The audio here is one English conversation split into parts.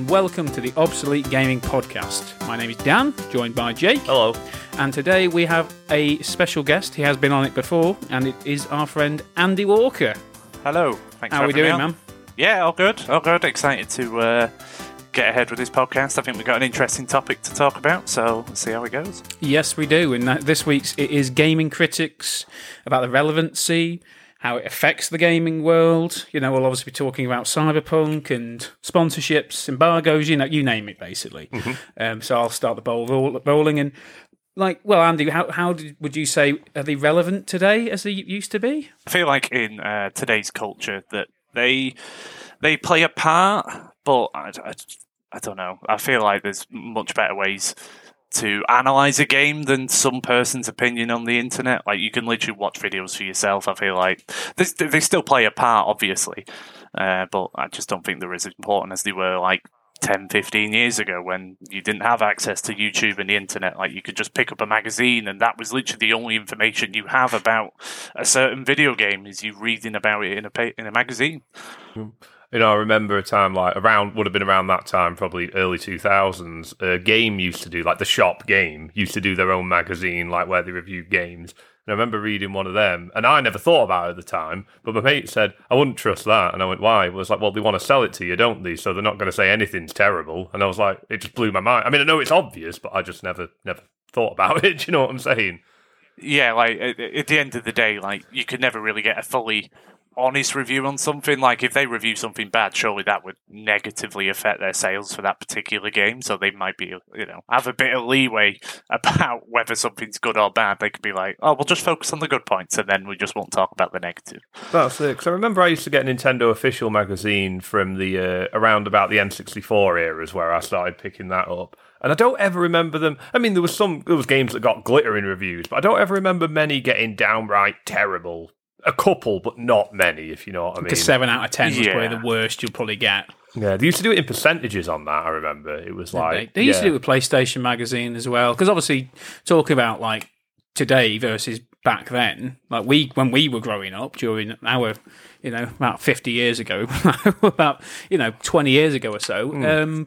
And welcome to the Obsolete Gaming Podcast. My name is Dan, joined by Jake. Hello. And today we have a special guest. He has been on it before, and it is our friend Andy Walker. Hello. Thanks How are we doing, man? Yeah, all good. All good. Excited to uh, get ahead with this podcast. I think we've got an interesting topic to talk about, so let's see how it goes. Yes, we do. And this week's it is gaming critics about the relevancy, how it affects the gaming world. You know, we'll obviously be talking about cyberpunk and sponsorships, embargoes. You know, you name it, basically. Um, so I'll start the ball roll- rolling and. Like, well, Andy, how how did, would you say are they relevant today as they used to be? I feel like in uh, today's culture that they they play a part, but I, I, I don't know. I feel like there's much better ways to analyze a game than some person's opinion on the internet. Like you can literally watch videos for yourself. I feel like they, they still play a part, obviously, uh, but I just don't think they're as important as they were like 10, 15 years ago when you didn't have access to YouTube and the internet. Like you could just pick up a magazine and that was literally the only information you have about a certain video game is you reading about it in a pa- in a magazine. You know, I remember a time like around would have been around that time, probably early two thousands. A game used to do like the shop game used to do their own magazine, like where they reviewed games. And I remember reading one of them, and I never thought about it at the time. But my mate said I wouldn't trust that, and I went, "Why?" It was like, "Well, they want to sell it to you, don't they? So they're not going to say anything's terrible." And I was like, it just blew my mind. I mean, I know it's obvious, but I just never, never thought about it. Do you know what I'm saying? Yeah, like at the end of the day, like you could never really get a fully honest review on something. Like if they review something bad, surely that would negatively affect their sales for that particular game. So they might be, you know, have a bit of leeway about whether something's good or bad. They could be like, oh, we'll just focus on the good points, and then we just won't talk about the negative. That's it. Because I remember I used to get a Nintendo official magazine from the uh, around about the N64 eras where I started picking that up. And I don't ever remember them. I mean, there was some there was games that got glittering reviews, but I don't ever remember many getting downright terrible. A couple, but not many, if you know what I mean. Because seven out of ten was probably the worst you'll probably get. Yeah, they used to do it in percentages on that. I remember it was like they, they used to do it with PlayStation Magazine as well. Because obviously, talking about like today versus back then, like we when we were growing up during our, you know, about fifty years ago, about you know twenty years ago or so, Hmm. um,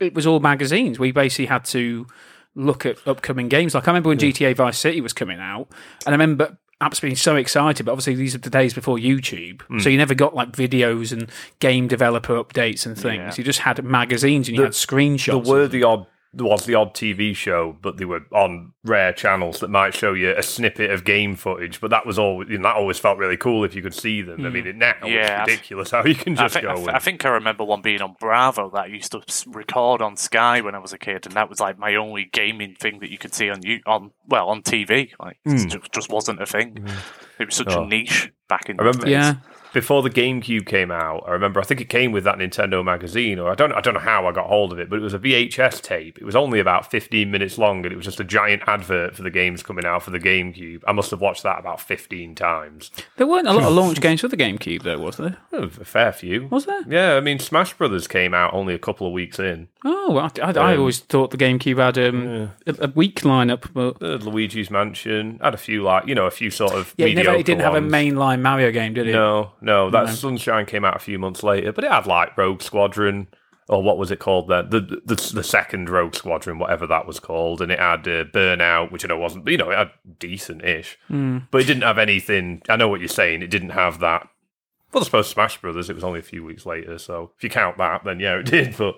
it was all magazines. We basically had to look at upcoming games. Like I remember when GTA Vice City was coming out, and I remember apps being so excited. But obviously, these are the days before YouTube, Hmm. so you never got like videos and game developer updates and things. Yeah. You just had magazines and you had screenshots. There of were the odd there was the odd TV show, but they were on rare channels that might show you a snippet of game footage. But that was all. You know, that always felt really cool if you could see them. I mean, hmm. it now Yeah, it's I- ridiculous how you can I just think, I, go. th- and- I think I remember one being on Bravo that I used to record on Sky when I was a kid, and that was like my only gaming thing that you could see on you on well on TV. Like hmm. it just, just wasn't a thing. Hmm. It was such Oh. a niche back in. I remember the days. Yeah. Before the GameCube came out, I remember I think it came with that Nintendo magazine, or I don't I don't know how I got hold of it, but it was a VHS tape. It was only about fifteen minutes long, and it was just a giant advert for the games coming out for the GameCube. I must have watched that about fifteen times. There weren't a lot of launch games for the GameCube, though, was there? Oh, a fair few. Was there? Yeah, I mean Smash Brothers came out only a couple of weeks in. Oh, I, I, I Um, always thought the GameCube had um, a, a weak lineup, but Uh, Luigi's Mansion had a few like you know a few sort of yeah, it, never, it didn't have a mainline Mario game, did it? No, no, that Sunshine came out a few months later, but it had like Rogue Squadron, or what was it called then? The the, the second Rogue Squadron, whatever that was called, and it had uh, Burnout, which I know wasn't, you know, it had decent-ish, but it didn't have anything. I know what you're saying. It didn't have that. Well, I suppose Smash Brothers. It was only a few weeks later, so if you count that, then yeah, it did. But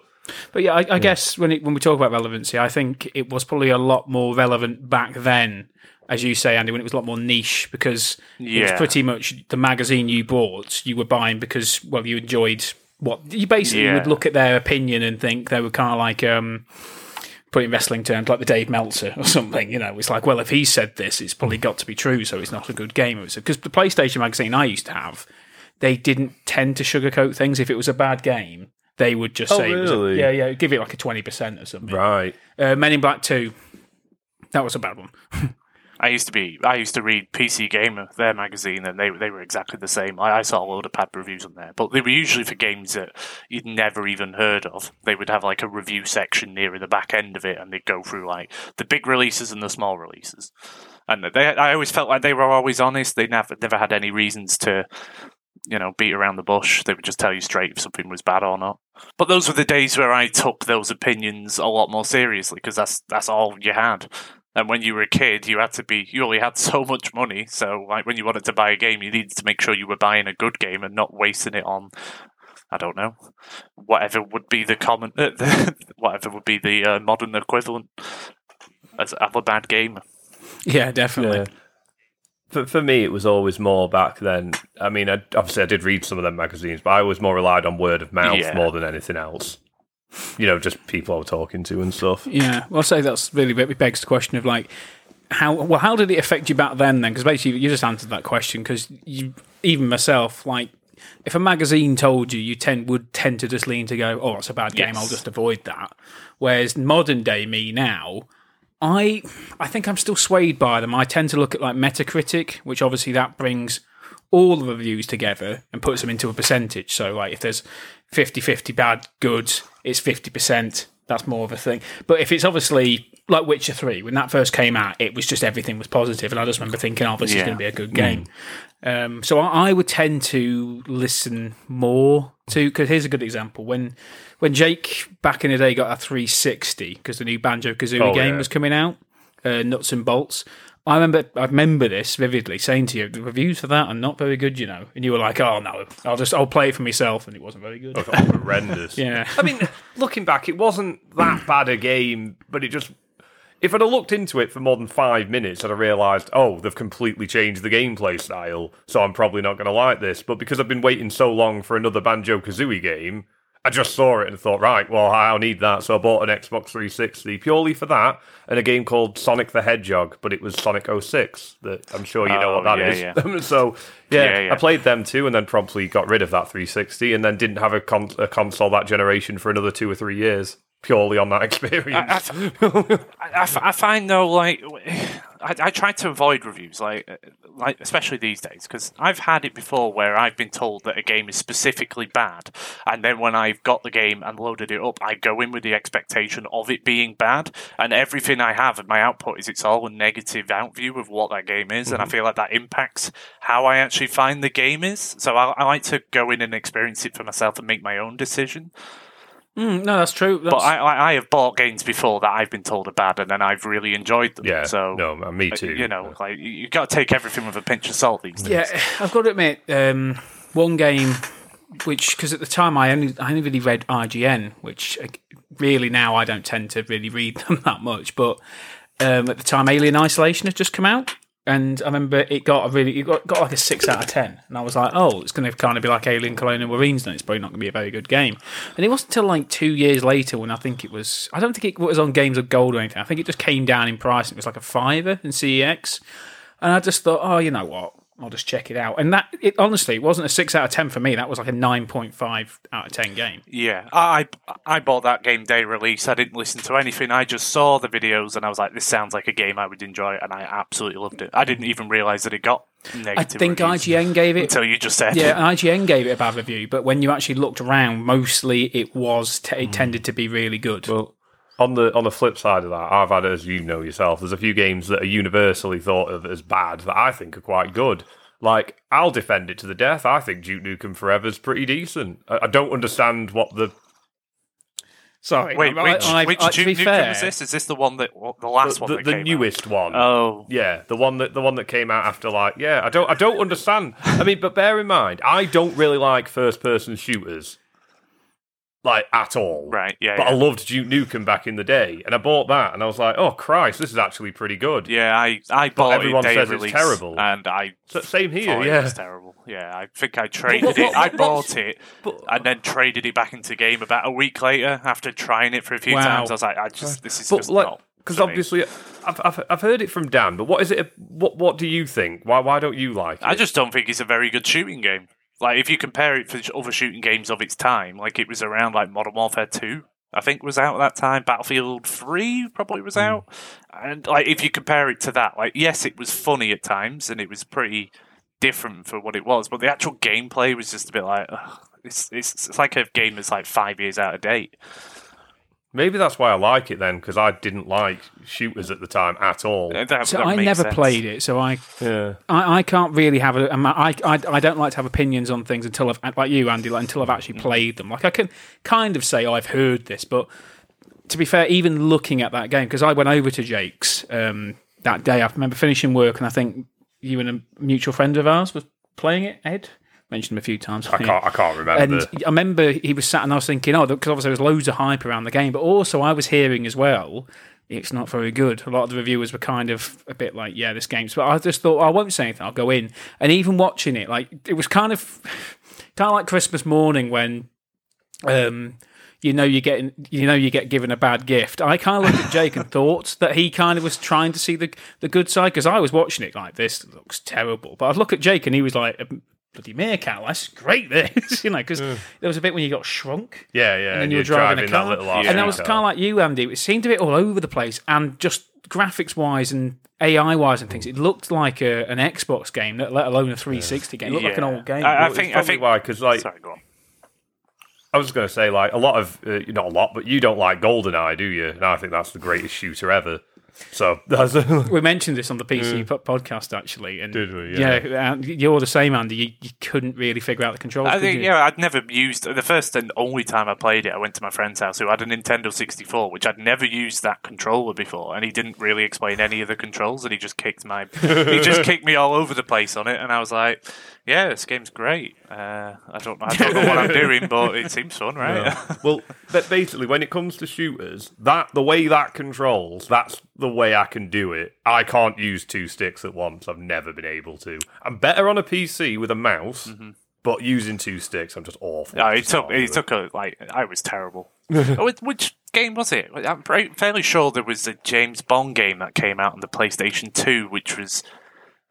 But yeah, I, I guess when it, when we talk about relevancy, I think it was probably a lot more relevant back then, as you say, Andy, when it was a lot more niche because it was pretty much the magazine you bought, you were buying because well, you enjoyed what you basically Yeah. would look at their opinion and think they were kind of like. um Put in wrestling terms, like the Dave Meltzer or something, you know, it's like, well, if he said this, it's probably got to be true, so it's not a good game. Because the PlayStation magazine I used to have, they didn't tend to sugarcoat things. If it was a bad game, they would just Oh, say, was a- yeah, yeah, give it like a twenty percent or something. right, Uh, Men in Black Two, that was a bad one. I used to be. I used to read PC Gamer, their magazine, and they they were exactly the same. I, I saw a load of bad reviews on there, but they were usually for games that you'd never even heard of. They would have like a review section near the back end of it, and they'd go through like the big releases and the small releases. And they, I always felt like they were always honest. They never never had any reasons to you know beat around the bush. They would just tell you straight if something was bad or not. But those were the days where I took those opinions a lot more seriously because that's that's all you had. And when you were a kid, you had to be you only had so much money. So like when you wanted to buy a game, you needed to make sure you were buying a good game and not wasting it on I don't know whatever would be the common whatever would be the uh, modern equivalent as have a bad game. Yeah, definitely. Yeah. For, for me, it was always more back then. I mean, I, obviously, I did read some of them magazines, but I was more relied on word of mouth Yeah. more than anything else. You know, just people I was talking to and stuff. Yeah, well, I'll say that's really it begs the question of like how well how did it affect you back then? Then because basically you just answered that question because you even myself like if a magazine told you, you tend would tend to just lean to go, oh, it's a bad game, Yes. I'll just avoid that. Whereas modern day me now. I I think I'm still swayed by them. I tend to look at like Metacritic, which obviously that brings all the reviews together and puts them into a percentage. So like if there's 50-50 bad goods, it's 50%. That's more of a thing. But if it's obviously like Witcher 3, when that first came out, it was just everything was positive, and I just remember thinking, oh, this is going to be a good game. Um, so I, I would tend to listen more to because here's a good example when when Jake back in the day got a 360 because the new Banjo Kazooie Oh, game yeah. was coming out, uh, nuts and bolts. I remember I remember this vividly saying to you the reviews for that are not very good, you know, and you were like, oh no, I'll just I'll play it for myself, and it wasn't very good. Oh, horrendous. Yeah. I mean, looking back, it wasn't that bad a game, but it just. If I'd have looked into it for more than five minutes, I'd have realised, oh, they've completely changed the gameplay style, so I'm probably not going to like this. But because I've been waiting so long for another Banjo Kazooie game, I just saw it and thought, right, well, I'll need that. So I bought an Xbox 360 purely for that and a game called Sonic the Hedgehog, but it was Sonic 06 that I'm sure you know Oh, what that yeah, is. so, yeah, Yeah, yeah. I played them too and then promptly got rid of that 360 and then didn't have a, con- a console that generation for another two or three years purely on that experience. I, I f- I find though, like, I, I try to avoid reviews, like, like especially these days, because I've had it before where I've been told that a game is specifically bad, and then when I've got the game and loaded it up, I go in with the expectation of it being bad, and everything I have in my output is it's all a negative outview of what that game is, and I mm-hmm. feel like that impacts how I actually find the game is. So I, I like to go in and experience it for myself and make my own decision. Mm, no, that's true. That's, But I, I, I have bought games before that I've been told are bad, and then I've really enjoyed them. yeah, so no, me uh, too. You know, like you, you got to take everything with a pinch of salt these days. Yeah, I've got to admit, um, one game which because at the time I only I only really read IGN, which uh, really now I don't tend to really read them that much. But um, at the time, Alien Isolation had just come out, and I remember it got a really it got, got like a six out of ten, and I was like, oh, it's going to kind of be like Alien Colonial Marines, then it's probably not going to be a very good game. And it wasn't until like two years later when I think it was I don't think it was on Games of Gold or anything. I think it just came down in price. It was like a fiver in CEX. And I just thought, oh, you know what? I'll just check it out. And that, it honestly, it wasn't a six out of ten for me. That was like a nine point five out of ten game. Yeah, I I bought that game day release. I didn't listen to anything. I just saw the videos and I was like, "This sounds like a game I would enjoy," and I absolutely loved it. I didn't even realize that it got negative. I think IGN gave it. until you just said, Yeah, IGN gave it a bad review, but when you actually looked around, mostly it was t- it mm. tended to be really good. Well, on the on the flip side of that, I've had, as you know yourself, there's a few games that are universally thought of as bad that I think are quite good. Like, I'll defend it to the death. I think Duke Nukem Forever's pretty decent. I, I don't understand what the Sorry, Wait, I- which I- which I- Duke Nukem fair, is this? Is this the one that the last the, one that the came out? newest one. Oh, Yeah, the one that the one that came out after like yeah, I don't I don't understand. I mean, but bear in mind, I don't really like first person shooters. Like at all. right. Yeah, But yeah. I loved Duke Nukem back in the day, and I bought that, and I was like, "Oh Christ, this is actually pretty good." yeah. I I bought everyone it says it's terrible. and I So, same here, yeah. it's terrible. Yeah, I think I traded what- it. what- I bought it but- and then traded it back into game about a week later after trying it for a few Wow. times. I was like, I just this is But just like, not because obviously, I've, I've I've heard it from Dan. But what is it? What what do you think? Why why don't you like it? I just don't think it's a very good shooting game. Like if you compare it to other shooting games of its time, like it was around like Modern Warfare Two, I think was out at that time. Battlefield Three probably was hmm. out, and like if you compare it to that, like yes, it was funny at times and it was pretty different for what it was, but the actual gameplay was just a bit like ugh, it's, it's it's like a game that's like five years out of date. Maybe that's why I like it then, because I didn't like shooters at the time at all. Uh, that- So that I never sense. played it, so I, Yeah. I, I can't really have a. I'm- I, I, I don't like to have opinions on things until I've like you, Andy, like, until I've actually played them. Like I can kind of say oh, I've heard this, but to be fair, even looking at that game because I went over to Jake's um, that day. I remember finishing work, and I think you and a mutual friend of ours was playing it. Ed mentioned him a few times. I can't. I can't remember. And I remember he was sat and I was thinking, oh, because obviously there was loads of hype around the game, but also I was hearing as well, it's not very good. A lot of the reviewers were kind of a bit like, yeah, this game's. But I just thought, I won't say anything. I'll go in. And even watching it, like it was kind of kind of like Christmas morning when. Um, you know you're getting you know you get given a bad gift. I kind of looked at Jake and thought that he kind of was trying to see the the good side because I was watching it like this looks terrible, but I'd look at Jake and he was like bloody meerkat, that's great. This you know because there was a bit when you got shrunk yeah, yeah. and then you were you're driving, a car, that little and that was kind of like you, Andy. It seemed a bit all over the place, and just graphics wise and AI wise and things, it looked like a, an Xbox game, let let alone a 360 game. It looked like an old game. I, I Well, it's think. I think. why because like Sorry, go on. I was going to say like a lot of uh, not a lot, but you don't like GoldenEye, do you? And I think that's the greatest shooter ever. So that's we mentioned this on the PC po- podcast actually, and Did we? Yeah, Yeah. Uh, you're the same, Andy. You, you couldn't really figure out the controls. I think you? yeah, I'd never used the first and only time I played it. I went to my friend's house who had a Nintendo 64, which I'd never used that controller before, and he didn't really explain any of the controls, and he just kicked my he just kicked me all over the place on it, and I was like, yeah, this game's great. Uh, I don't I don't know what I'm doing, but it seems fun, right? well, but basically, when it comes to shooters, that the way that controls, that's the way I can do it. I can't use two sticks at once. I've never been able to. I'm better on a PC with a mouse, but using two sticks, I'm just awful. No, it took can't it took a like I was terrible. Oh, which- Which game was it? I'm fairly sure there was a James Bond game that came out on the PlayStation Two, which was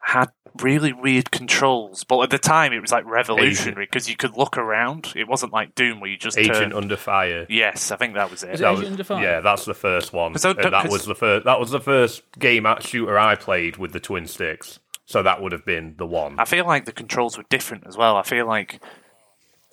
had really weird controls. But at the time, it was like revolutionary because you could look around. It wasn't like Doom where you just Agent turn. Under Fire. Yes, I think that was it. Was it That Agent was- Under Fire? Yeah, that's the first one. So- and uh, that cause- was the first. That was the first game at shooter I played with the twin sticks. So that would have been the one. I feel like the controls were different as well. I feel like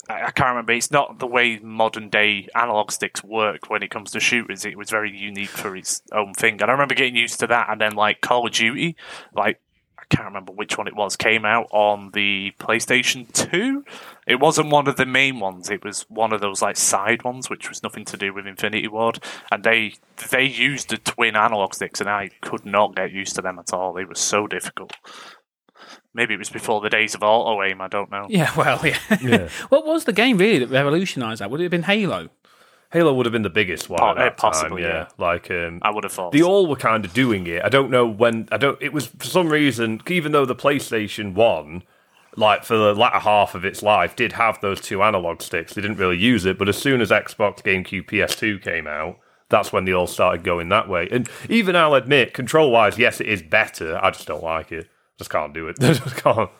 I, I can't remember. It's not the way modern day analog sticks work when it comes to shooters. It was very unique for its own thing, and I remember getting used to that. And then like Call of Duty, like I can't remember which one it was, came out on the PlayStation Two. It wasn't one of the main ones. It was one of those like side ones, which was nothing to do with Infinity Ward. And they they used the twin analog sticks, and I could not get used to them at all. They were so difficult. Maybe it was before the days of auto aim. I don't know. Yeah, well, yeah. Yeah. what was the game really that revolutionised that? Would it have been Halo? Halo would have been the biggest one Po- at that uh, possibly, time. yeah. Like um, I would have thought. They all were kind of doing it. I don't know when. I don't. It was for some reason, even though the PlayStation One, like for the latter half of its life, did have those two analog sticks. They didn't really use it, but as soon as Xbox, GameCube, PS2 came out, that's when they all started going that way. And even I'll admit, control wise, yes, it is better. I just don't like it. Just can't do it. just can't.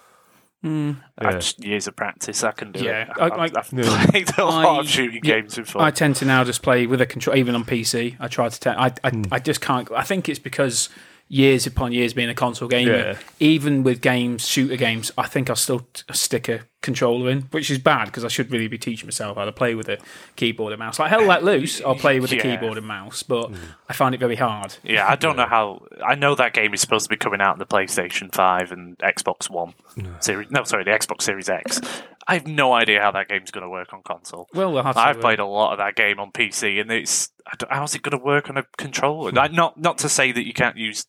Mm. I've yeah. just years of practice. I can do Yeah, it. I- I've, like- I've played a lot I- of shooting yeah, games before. I tend to now just play with a control, even on PC. I try to. Te- I, I, hmm. I just can't. I think it's because years upon years being a console gamer, Yeah. even with games, shooter games, I think I'll still t- stick a controller in, which is bad because I should really be teaching myself how to play with a keyboard and mouse. Like Hell Let Loose, I'll play with a keyboard and mouse, but I find it very hard. yeah, I don't know how. I know that game is supposed to be coming out on the PlayStation Five and Xbox One series. No, sorry, the Xbox Series X. I have no idea how that game's going to work on console. Well, we'll have to, I've played a lot of that game on PC, and it's I don't- how's it going to work on a controller? Like, not not to say that you can't use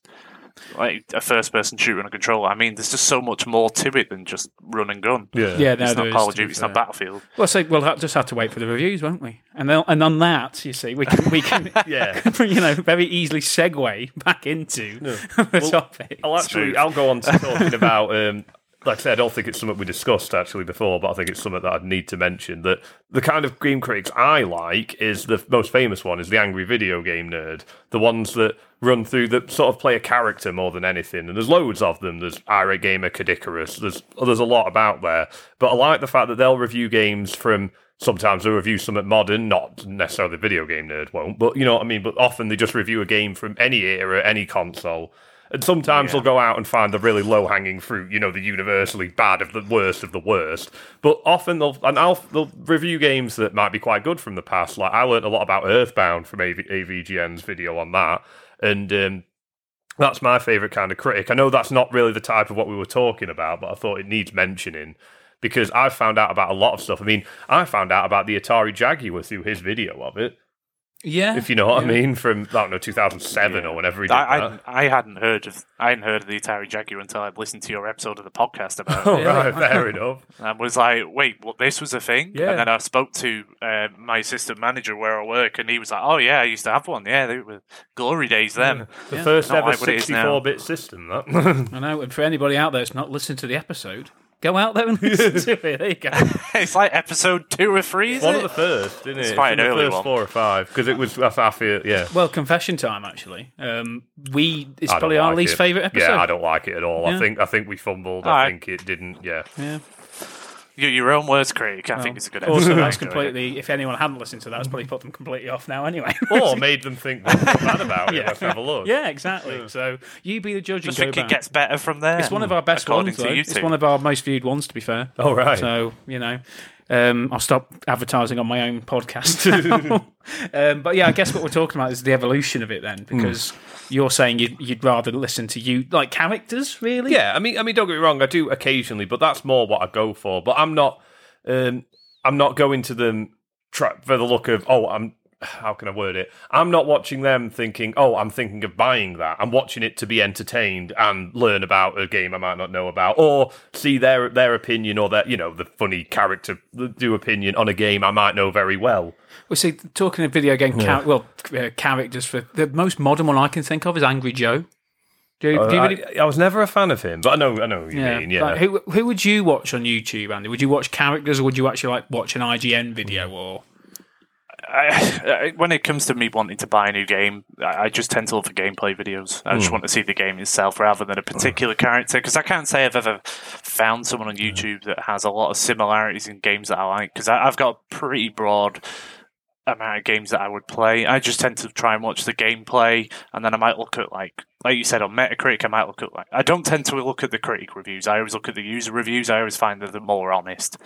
like a first-person shooter on a controller. I mean, there's just so much more to it than just run and gun. Yeah. Yeah, no, it's there not is, Call of Duty. It's not. Battlefield. Well, so we'll ha- just have to wait for the reviews, won't we? And then, and on that, you see, we can we can Yeah. you know very easily segue back into the topic. I'll actually, I'll go on to talking about. Um, like I said, I don't think it's something we discussed actually before, but I think it's something that I'd need to mention. That the kind of game critics I like is the most famous one is the angry video game nerd, the ones that run through that sort of play a character more than anything. And there's loads of them. There's Irate Gamer, Caddicarus. There's there's a lot about there. But I like the fact that they'll review games from. Sometimes they'll review something modern, not necessarily the video game nerd won't, but you know what I mean. But often they just review a game from any era, any console, And sometimes Yeah. they'll go out and find the really low hanging fruit, you know, the universally bad of the worst of the worst. But often they'll and I'll they'll review games that might be quite good from the past. Like I learned a lot about Earthbound from AV, AVGN's video on that, and um, that's my favorite kind of critic. I know that's not really the type of what we were talking about, but I thought it needs mentioning because I found out about a lot of stuff. I mean, I found out about the Atari Jaguar through his video of it, Yeah, if you know what I mean, from I don't know 2007 or whenever he did I, that. I, I hadn't heard of I hadn't heard of the Atari Jaguar until I'd listened to your episode of the podcast about Oh it. right, fair enough. And was like, wait, what? This was a thing? Yeah. And then I spoke to uh, my assistant manager where I work, and he was like, "Oh yeah, I used to have one. Yeah, they were glory days then." The Yeah. first Not ever like what it is now. 64-bit system. That I know. And for anybody out there that's not listened to the episode, go out there and listen to it. There you go. it's like episode two or three. Is one it? of the first, didn't it? It's quite from an the early first one. four or five because it was. I feel yeah. Well, confession time. Actually, um, we it's I don't probably our like least it. favorite episode. Yeah, I don't like it at all. I think I think we fumbled. I Alright. think it didn't. Yeah. Yeah. Your, your own words, Craig. I think it's a good episode. Also, that's completely. If anyone hadn't listened to that, it's probably put them completely off now. Anyway. Or made them think what's so bad about it. Yeah. Let's have a look. yeah, exactly. So you be the judge Just and go think it gets better from there. It's one of our best according ones. to Though. you It's one of our most viewed ones, to be fair. Oh right. So you know, um, I'll stop advertising on my own podcast. um, but yeah, I guess what we're talking about is the evolution of it then, because you're saying you'd, you'd rather listen to you like characters, really. Yeah, I mean, I mean, don't get me wrong, I do occasionally, but that's more what I go for. But I'm not, um, I'm not going to them try, for the look of, oh, I'm. How can I word it? I'm not watching them thinking, oh, I'm thinking of buying that. I'm watching it to be entertained and learn about a game I might not know about, or see their their opinion or their, you know, the funny character do opinion on a game I might know very well. Well, see, talking of video game, char- well, uh, characters for the most modern one I can think of is Angry Joe. Do, you- do you I, really- I was never a fan of him, but I know, I know what you mean. Yeah, Like, who who would you watch on YouTube, Andy? Would you watch characters, or would you actually like watch an IGN video? Or I, I, when it comes to me wanting to buy a new game, I, I just tend to look for gameplay videos. I just Hmm. want to see the game itself rather than a particular character. Because I can't say I've ever found someone on YouTube that has a lot of similarities in games that I like. Because I've got a pretty broad amount of games that I would play. I just tend to try and watch the gameplay, and then I might look at like, like you said on Metacritic. I might look at like, I don't tend to look at the critic reviews. I always look at the user reviews. I always find that they're more honest.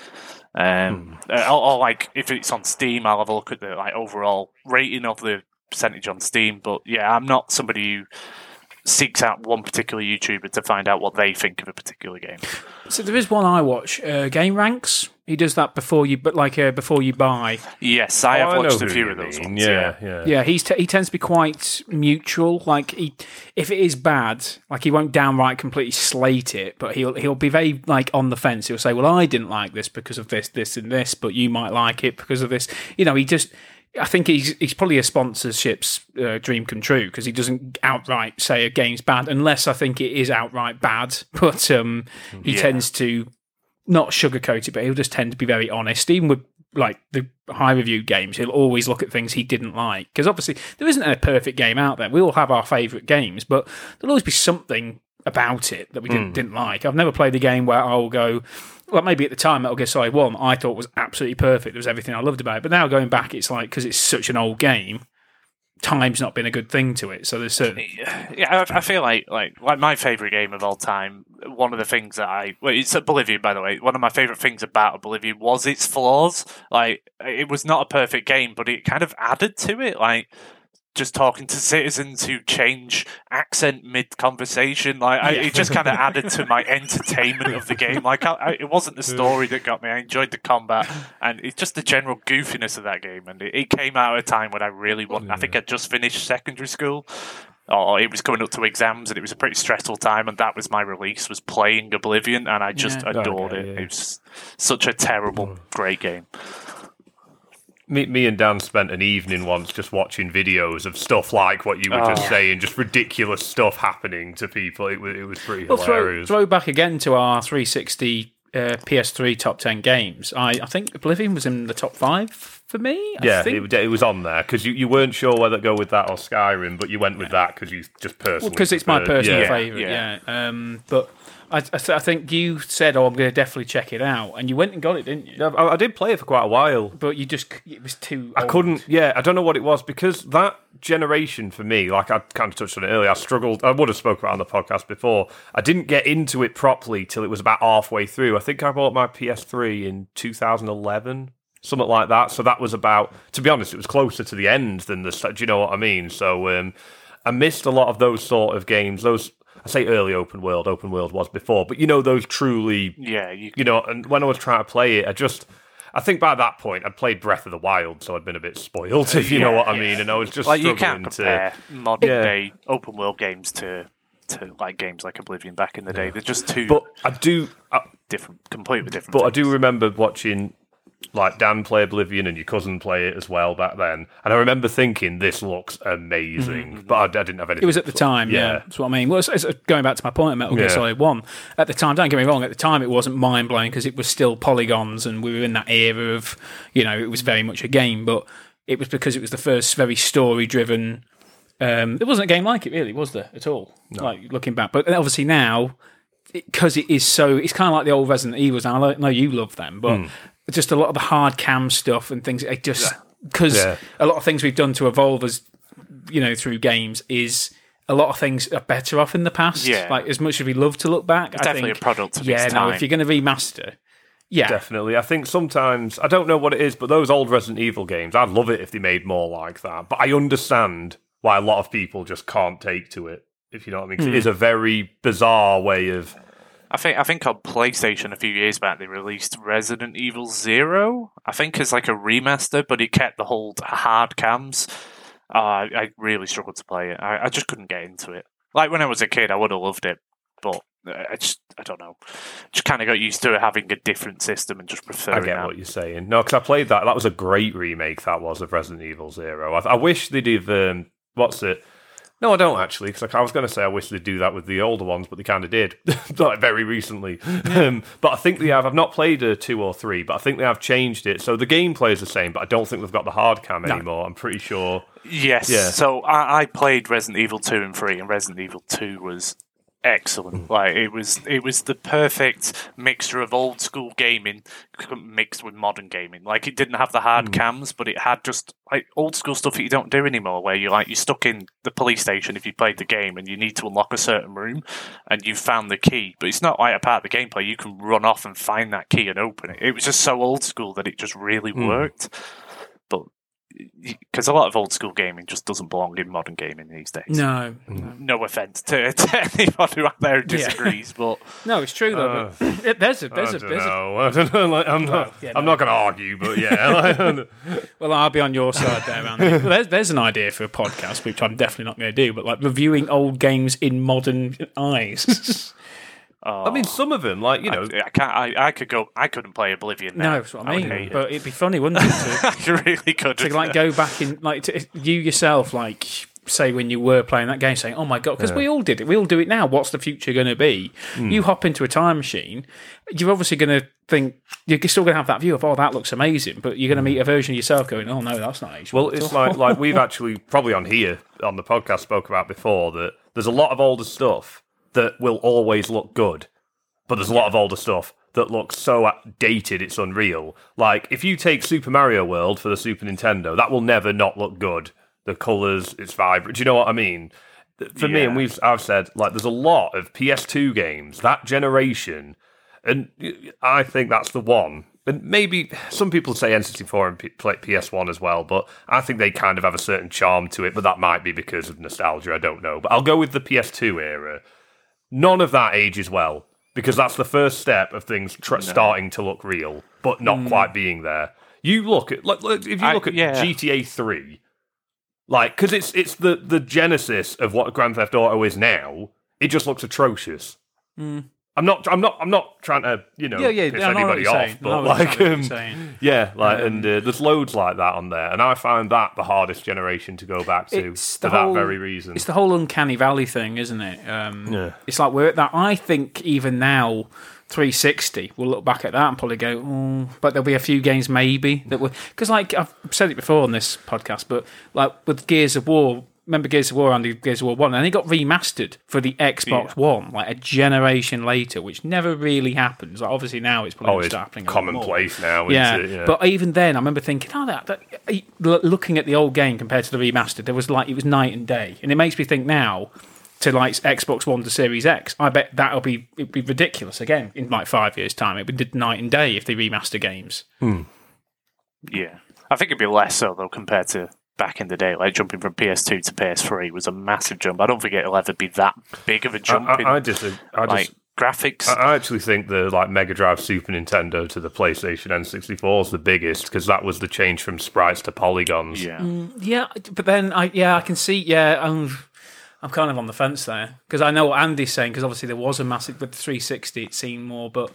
Um, uh, or, or like if it's on Steam, I'll have a look at the like overall rating of the percentage on Steam. But yeah, I'm not somebody who seeks out one particular YouTuber to find out what they think of a particular game. so there is one I watch, uh, GameRanx. He does that before you, but like uh, before you buy. Yes, I Oh, have know watched a few of those mean. ones. Yeah, yeah. Yeah, he's t- he tends to be quite neutral. Like he, if it is bad, like he won't downright completely slate it, but he'll he'll be very like on the fence. He'll say, "Well, I didn't like this because of this, this, and this, but you might like it because of this." You know, he just. I think he's he's probably a sponsorship's uh, dream come true because he doesn't outright say a game's bad unless I think it is outright bad. But um, he Yeah. tends to not sugarcoat it, but he'll just tend to be very honest. Even with like the high reviewed games, he'll always look at things he didn't like because obviously there isn't a perfect game out there. We all have our favourite games, but there'll always be something about it that we didn't hmm. didn't like. I've never played a game where I'll go. Well, maybe at the time Metal Gear Solid One, I thought was absolutely perfect. There was everything I loved about it. But now going back, it's like because it's such an old game, time's not been a good thing to it. So there's certain Yeah, I, I feel like like like my favorite game of all time. One of the things that I well, it's Oblivion, by the way. One of my favorite things about Oblivion was its flaws. Like it was not a perfect game, but it kind of added to it. Like just talking to citizens who change accent mid conversation. Like I, Yeah. it just kind of added to my entertainment of the game. Like I, I, it wasn't the story that got me. I enjoyed the combat, and it's just the general goofiness of that game. And it, it came out at a time when I really wanted. I think I'd just finished secondary school. Or it was coming up to exams, and it was a pretty stressful time. And that was my release was playing Oblivion, and I just Yeah. adored Okay, it. yeah. It was such a terrible, great game. Me, me and Dan spent an evening once just watching videos of stuff like what you were just Oh. saying, just ridiculous stuff happening to people. It was, it was pretty Well, throw, hilarious. throw back again to our 360 uh, PS3 top 10 games. I, I think Oblivion was in the top five for me. I yeah, think. it, it was on there because you, you weren't sure whether to go with that or Skyrim, but you went with that because you just personally because it's my personal yeah. favourite. yeah. Yeah. Um, but I, I, I think you said, "Oh, I'm going to definitely check it out," and you went and got it, didn't you? I, I did play it for quite a while. But you just it was too. I old. couldn't. Yeah, I don't know what it was because that generation for me, like I kind of touched on it earlier, I struggled. I would have spoke about it on the podcast before. I didn't get into it properly till it was about halfway through. I think I bought my PS3 in 2011, something like that. So that was about. To be honest, it was closer to the end than the. Do you know what I mean? So um, I missed a lot of those sort of games. Those I say early open world. Open world was before, but you know those truly Yeah, you, you know, and when I was trying to play it, I just, I think by that point I'd played Breath of the Wild, so I'd been a bit spoiled, if you know what I mean, and I was just like you struggling can't to. compare modern Yeah. day open world games to to like games like Oblivion back in the day. They're just two But I do, I, different, completely different. but I do remember watching like Dan play Oblivion and your cousin play it as well back then, and I remember thinking this looks amazing, but I, I didn't have anything. It was at the time, yeah. Yeah. That's what I mean. Well, it's, it's going back to my point Metal Gear Yeah. Solid 1. At the time, don't get me wrong, at the time it wasn't mind blowing because it was still polygons and we were in that era of, you know, it was very much a game, but it was because it was the first very story driven. Um, there wasn't a game like it, really, was there, at all? Like, looking back. But obviously now, because it is so, it's kind of like the old Resident Evils. And I know you love them, but Hmm. Just a lot of the hard cam stuff and things, it just. Because Yeah. a lot of things we've done to evolve as you know through games is a lot of things are better off in the past. Yeah. Like as much as we love to look back, I definitely think, a product of yeah, its no, if you're going to remaster, yeah, Definitely. I think sometimes, I don't know what it is, but those old Resident Evil games, I'd love it if they made more like that. But I understand why a lot of people just can't take to it, if you know what I mean, Hmm. It is a very bizarre way of. I think I think on PlayStation a few years back they released Resident Evil Zero. I think it's like a remaster, but it kept the whole hard cams. Uh, I, really struggled to play it. I, I just couldn't get into it. Like when I was a kid, I would have loved it, but I just I don't know. Just kind of got used to having a different system and just prefer. I get what you're saying. No, because I played that. That was a great remake, that was, of Resident Evil Zero. I, I wish they'd have. Um, what's it? No, I don't actually, because I was going to say I wish they'd do that with the older ones, but they kind of did, like very recently. Um, but I think they have. I've not played a two or three, but I think they have changed it. So the gameplay is the same, but I don't think they've got the hard cam anymore. I'm pretty sure. Yes. Yeah. So I, I played Resident Evil two and three, and Resident Evil two was excellent. Mm. Like it was, it was the perfect mixture of old school gaming mixed with modern gaming. Like it didn't have the hard mm. cams, but it had just like old school stuff that you don't do anymore. Where you like you're stuck in the police station if you played the game, and you need to unlock a certain room, and you found the key, but it's not like a part of the gameplay. You can run off and find that key and open it. It was just so old school that it just really mm. worked. But because a lot of old school gaming just doesn't belong in modern gaming these days. no, mm. No offense to, to anyone who out there who Yeah. disagrees, but no, it's true though. but uh, it- there's a there's I a don't there's a know. I don't know. Like, I'm not. Well, yeah, I'm no. not going to argue, but yeah. like, Well, I'll be on your side there, Andy. There's, there's an idea for a podcast, which I'm definitely not going to do, but like reviewing old games in modern eyes. I mean, some of them, like you know, I can't. I, I could go. I couldn't play Oblivion. Now. no, that's what I mean. hate it. but it'd be funny, wouldn't it? To, I really could. to like go back in, like to, you yourself, like say when you were playing that game, saying, "Oh my god," because we all did it. We all do it now. What's the future going to be? Hmm. You hop into a time machine. You're obviously going to think you're still going to have that view of, "Oh, that looks amazing," but you're going to meet a version of yourself going, "Oh no, that's not." Age. Well, it's like like we've actually probably on here on the podcast spoke about before that there's a lot of older stuff that will always look good, but there's a lot of older stuff that looks so dated it's unreal. Like if you take Super Mario World for the Super Nintendo, that will never not look good. The colors, it's vibrant. Do you know what I mean? For me, and we've I've said like there's a lot of PS2 games that generation and I think that's the one. And maybe some people say N64 and P- play PS1 as well, but I think they kind of have a certain charm to it. But that might be because of nostalgia. I don't know. But I'll go with the PS2 era. None of that ages well because that's the first step of things tr- starting to look real, but not mm. quite being there. You look at like, look, if you I- look at yeah. GTA 3, like because it's it's the the genesis of what Grand Theft Auto is now. It just looks atrocious. Mm. I'm not. I'm not. I'm not trying to, you know, Yeah, yeah, piss what anybody off. saying. But like, um, saying. yeah, like, and uh, there's loads like that on there, and I find that the hardest generation to go back to for whole- that very reason. It's the whole uncanny valley thing, isn't it? Um, Yeah. It's like we're at that. I think even now, 360, we'll look back at that and probably go, oh, but there'll be a few games maybe that will. Because, like, I've said it before on this podcast, but like with Gears of War, remember Gears of War and Gears of War One, and it got remastered for the Xbox One, like a generation later, which never really happens. Like, obviously now it's probably Oh, it's happening a lot more. commonplace now. Yeah, isn't it? yeah. but even then, I remember thinking, oh, that, that looking at the old game compared to the remastered, there was like it was night and day, and it makes me think now to like Xbox One to Series X. I bet that'll be it'd be ridiculous again in like five years' time. It would be night and day if they remaster games. Hmm. Yeah, I think it'd be less so though compared to back in the day. Like jumping from PS2 to PS3 was a massive jump. I don't think it'll ever be that big of a jump I, in I, I just, I like just, graphics. I I actually think the like Mega Drive Super Nintendo to the PlayStation N64 is the biggest because that was the change from sprites to polygons. yeah, mm, Yeah, but then I yeah I can see yeah I'm I'm kind of on the fence there because I know what Andy's saying because obviously there was a massive with 360 it seemed more but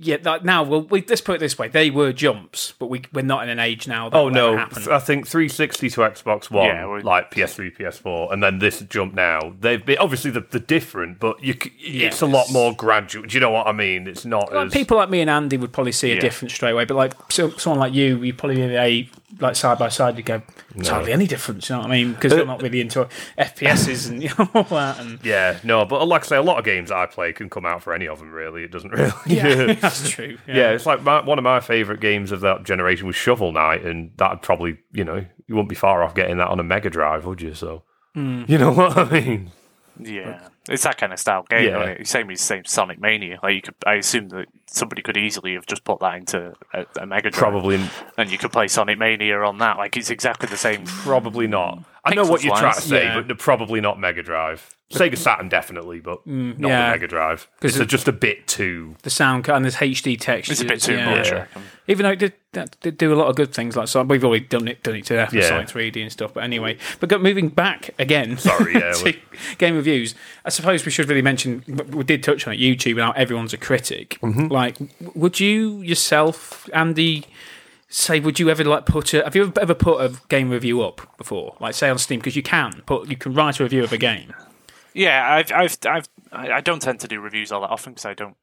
yeah that, now well we, let's put it this way they were jumps but we we're not in an age now that Oh no! ever. I think 360 to Xbox One, Yeah, well- like PS3, PS4, and then this jump now. They've been obviously the, the different, but you, c it's a lot more gradual. Do you know what I mean? It's not like as people like me and Andy would probably see a Yeah. difference straight away but like so, someone like you you probably a like side by side you go it's hardly any difference you know what I mean because you're not really into FPSs and you know, all that and yeah, no. But like I say, a lot of games I play can come out for any of them. Really, it doesn't really. yeah that's true Yeah, it's like my, one of my favorite games of that generation was Shovel Knight, and that'd probably, you know, you wouldn't be far off getting that on a Mega Drive, would you? So, Hmm. you know what I mean? yeah. It's that kind of style game. Yeah. Yeah. Same as same Sonic Mania. Like you could, I assume that somebody could easily have just put that into a, a Mega Drive, Probably, and you could play Sonic Mania on that. Like it's exactly the same. probably not. I know what you're trying to say, yeah. but they're probably not Mega Drive. Sega Saturn definitely, but mm, not yeah. the Mega Drive because they're just a bit too. the sound cut and there's HD textures It's a bit too yeah. much. Yeah. Even though it did, that did do a lot of good things, like so we've already done it, done it to death with Yeah. Sonic 3D and stuff. But anyway, but moving back again. Sorry, yeah, to game reviews. I suppose we should really mention. We did touch on it. YouTube Now everyone's a critic. Mm-hmm. Like, would you yourself, Andy? Say, would you ever like put a? Have you ever put a game review up before? Like, say on Steam, because you can put, you can write a review of a game. Yeah, I've, I've, I've, I I don't tend to do reviews all that often because I don't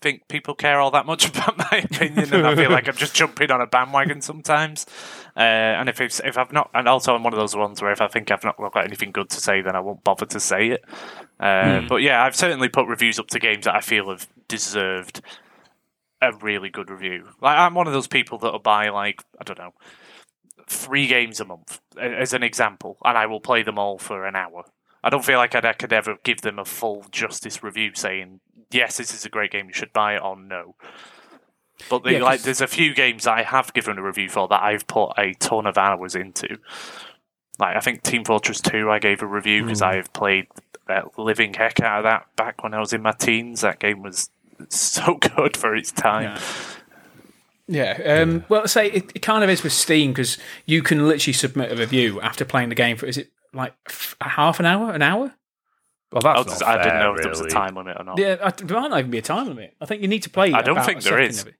think people care all that much about my opinion, and I feel like I'm just jumping on a bandwagon sometimes. Uh, and if it's, if I've not, and also I'm one of those ones where if I think I've not got anything good to say, then I won't bother to say it. Uh, But yeah, I've certainly put reviews up to games that I feel have deserved a really good review. Like I'm one of those people that'll buy like I don't know three games a month as an example, and I will play them all for an hour. I don't feel like I'd, I could ever give them a full justice review saying yes, this is a great game, you should buy it, or no. But the, Yeah, like, there's a few games I have given a review for that I've put a ton of hours into. Like I think Team Fortress Two, I gave a review because I have played uh, living heck out of that back when I was in my teens. That game was so good for its time. Yeah. Um, Well, say it, it kind of is with Steam because you can literally submit a review after playing the game for is it like f- half an hour, an hour? Well, that's I, not was- I didn't fair, know if there was a really. time limit or not. Yeah, I, there might not even be a time limit. I think you need to play. I don't think a there second is. of it.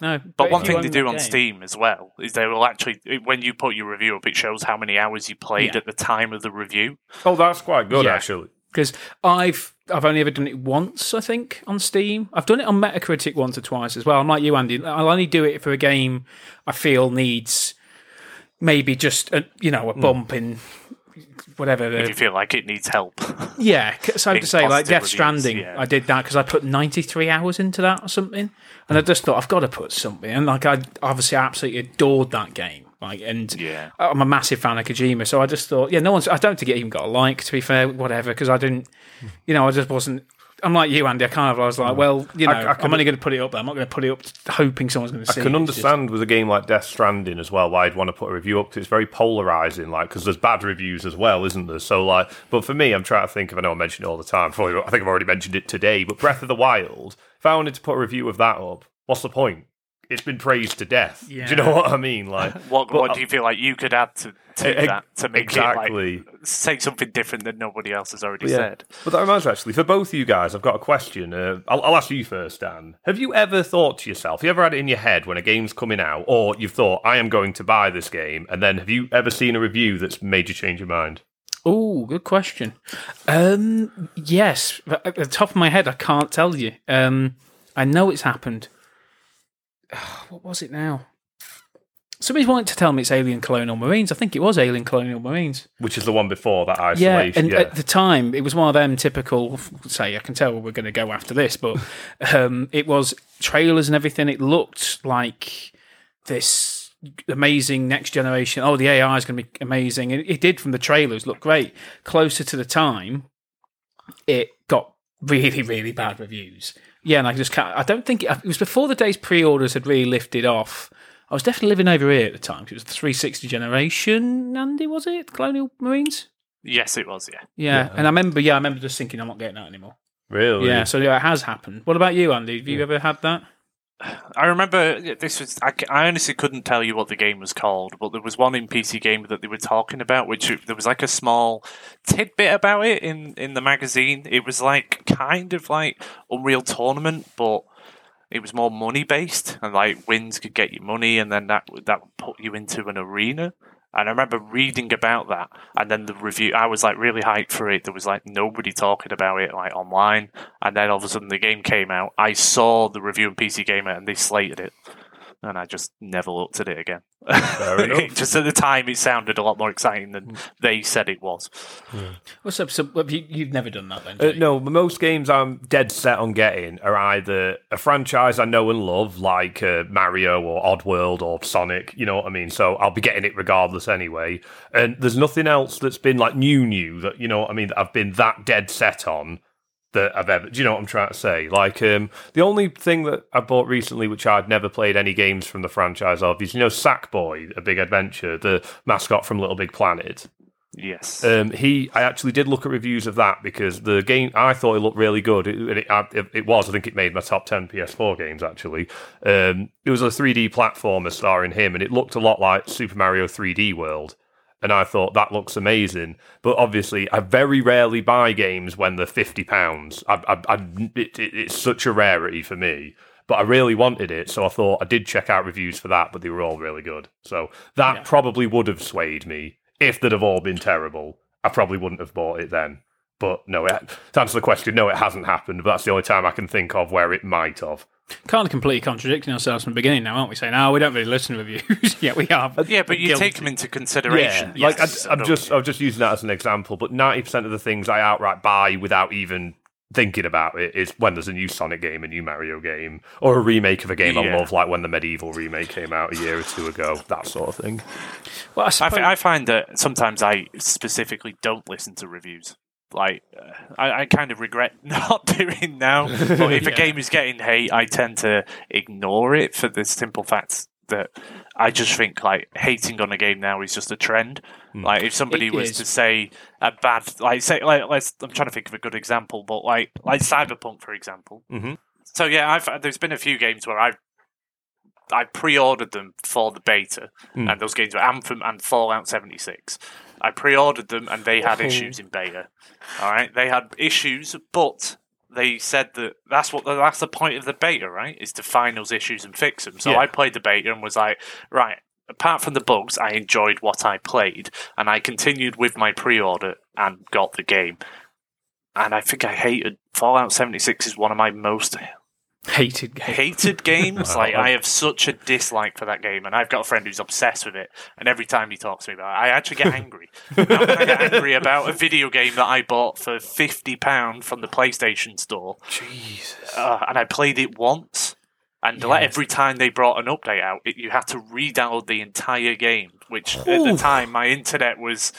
No, But if one thing own they do on game- Steam as well is they will actually, when you put your review up, it shows how many hours you played Yeah. at the time of the review. Oh, that's quite good Yeah. actually. because I've I've only ever done it once, I think, on Steam. I've done it on Metacritic once or twice as well. I'm like you, Andy. I'll only do it for a game I feel needs maybe just a you know a hmm. bump in whatever. If you uh, feel like it needs help. yeah, so to say, like Death reviews, Stranding, yeah. I did that because I put 93 hours into that or something, and I just thought I've got to put something. And like I obviously absolutely adored that game. Like, and Yeah. I'm a massive fan of Kojima, so I just thought, yeah, no one's. I don't think it even got a like. To be fair, whatever, because I didn't, you know, I just wasn't. I'm like you, Andy. I kind of I was like, mm. well, you know, I- I can- I'm only going to put it up there. I'm not going to put it up hoping someone's going to see. I can it. It's just- understand with a game like Death Stranding as well why I'd want to put a review up because it's very polarizing. Like, because there's bad reviews as well, isn't there? So, like, but for me, I'm trying to think of. I know I mention it all the time. Probably, I think I've already mentioned it today. But Breath of the Wild, if I wanted to put a review of that up, what's the point? It's been praised to death. Do you know what I mean? Like, What but- What do you feel like you could add to, to E- that to make exactly. it like say something different that nobody else has already Yeah. said? But that reminds me, actually, for both of you guys, I've got a question. Uh, I'll, I'll ask you first, Dan. Have you ever thought to yourself, have you ever had it in your head when a game's coming out, or you've thought, I am going to buy this game, and then have you ever seen a review that's made you change your mind? Oh, good question. Um, yes, but at the top of my head, I can't tell you. Um, I know it's happened. what was it now? Somebody wanted to tell me it's Alien Colonial Marines. I think it was Alien Colonial Marines. Which is the one before that Yeah, isolation. and Yeah, at the time, it was one of them typical. Say, I can tell we're going to go after this, but um, it was trailers and everything. It looked like this amazing next generation. Oh, the AI is going to be amazing. And it did from the trailers look great. Closer to the time, it got really, really bad reviews. Yeah, and I just can't. I don't think it, it was before the days pre-orders had really lifted off. I was definitely living over here at the time. 'cause It was the 360 generation. Andy, was it Colonial Marines? Yes, it was. Yeah. Yeah, and I remember. Yeah, I remember just thinking, I'm not getting that anymore. really. Yeah, so yeah, it has happened. What about you, Andy? Have you ever had that? I remember this was. I honestly couldn't tell you what the game was called, but there was one in PC Gamer that they were talking about, which there was like a small tidbit about it in in the magazine. It was like kind of like Unreal Tournament, but it was more money based, and like wins could get you money, and then that that would put you into an arena. And I remember reading about that, and then the review. I was like really hyped for it. There was like nobody talking about it like online, and then all of a sudden the game came out. I saw the review in PC Gamer, and they slated it, and I just never looked at it again. Just at the time, it sounded a lot more exciting than they said it was. What's up? So you, you've never done that then? Uh, no, most games I'm dead set on getting are either a franchise I know and love, like uh, Mario or Oddworld or Sonic. You know what I mean? So I'll be getting it regardless anyway. And there's nothing else that's been like new, new that you know what I mean. That I've been that dead set on that I've ever. Do you know what I'm trying to say? Like um, the only thing that I bought recently, which I'd never played any games from the franchise of, is you know Sackboy, a big adventure, the mascot from Little Big Planet. Yes. Um, he, I actually did look at reviews of that because the game I thought it looked really good. It, it, it, it was, I think, it made my top ten PS4 games. Actually, um, it was a 3D platformer starring him, and it looked a lot like Super Mario 3D World. And I thought that looks amazing, but obviously, I very rarely buy games when they're fifty pounds. I, I, I, it, it, it's such a rarity for me. But I really wanted it, so I thought I did check out reviews for that, but they were all really good. So that Yeah. probably would have swayed me if they'd have all been terrible. I probably wouldn't have bought it then. But no, it, to answer the question, no, it hasn't happened. But that's the only time I can think of where it might have. Kind of completely contradicting ourselves from the beginning now, aren't we? Saying, "No, we don't really listen to reviews." yeah, we are. yeah, but you guilty. take them into consideration. like I, Yes, I'm just. I'm just using that as an example. But ninety percent of the things I outright buy without even thinking about it is when there's a new Sonic game, a new Mario game, or a remake of a game I love, like when the MediEvil remake came out a year or two ago. That sort of thing. Well, I I, suppose, fi- I find that sometimes I specifically don't listen to reviews. Like, uh, I, I kind of regret not doing now. But if a game is getting hate, I tend to ignore it for the simple fact that I just think like hating on a game now is just a trend. Like, if somebody It was is. to say a bad, like, say, like, let's. I'm trying to think of a good example, but like, like Cyberpunk, for example. Mhm. So yeah, I've there's been a few games where I've I pre-ordered them for the beta, Mm. and those games were Anthem and Fallout 76. I pre-ordered them, and they had oh. issues in beta. All right, they had issues, but they said that that's what that's the point of the beta, right? Is to find those issues and fix them. So Yeah. I played the beta and was like, right. Apart from the bugs, I enjoyed what I played, and I continued with my pre-order and got the game. And I think I hated Fallout 76 is one of my most hated game. hated games. like I have such a dislike for that game, and I've got a friend who's obsessed with it. And every time he talks to me about it, I actually get angry. I get angry about a video game that I bought for fifty pound from the PlayStation Store, Jesus. uh, and I played it once. And like every time they brought an update out, it, you had to re-download the entire game. Which at the time my internet was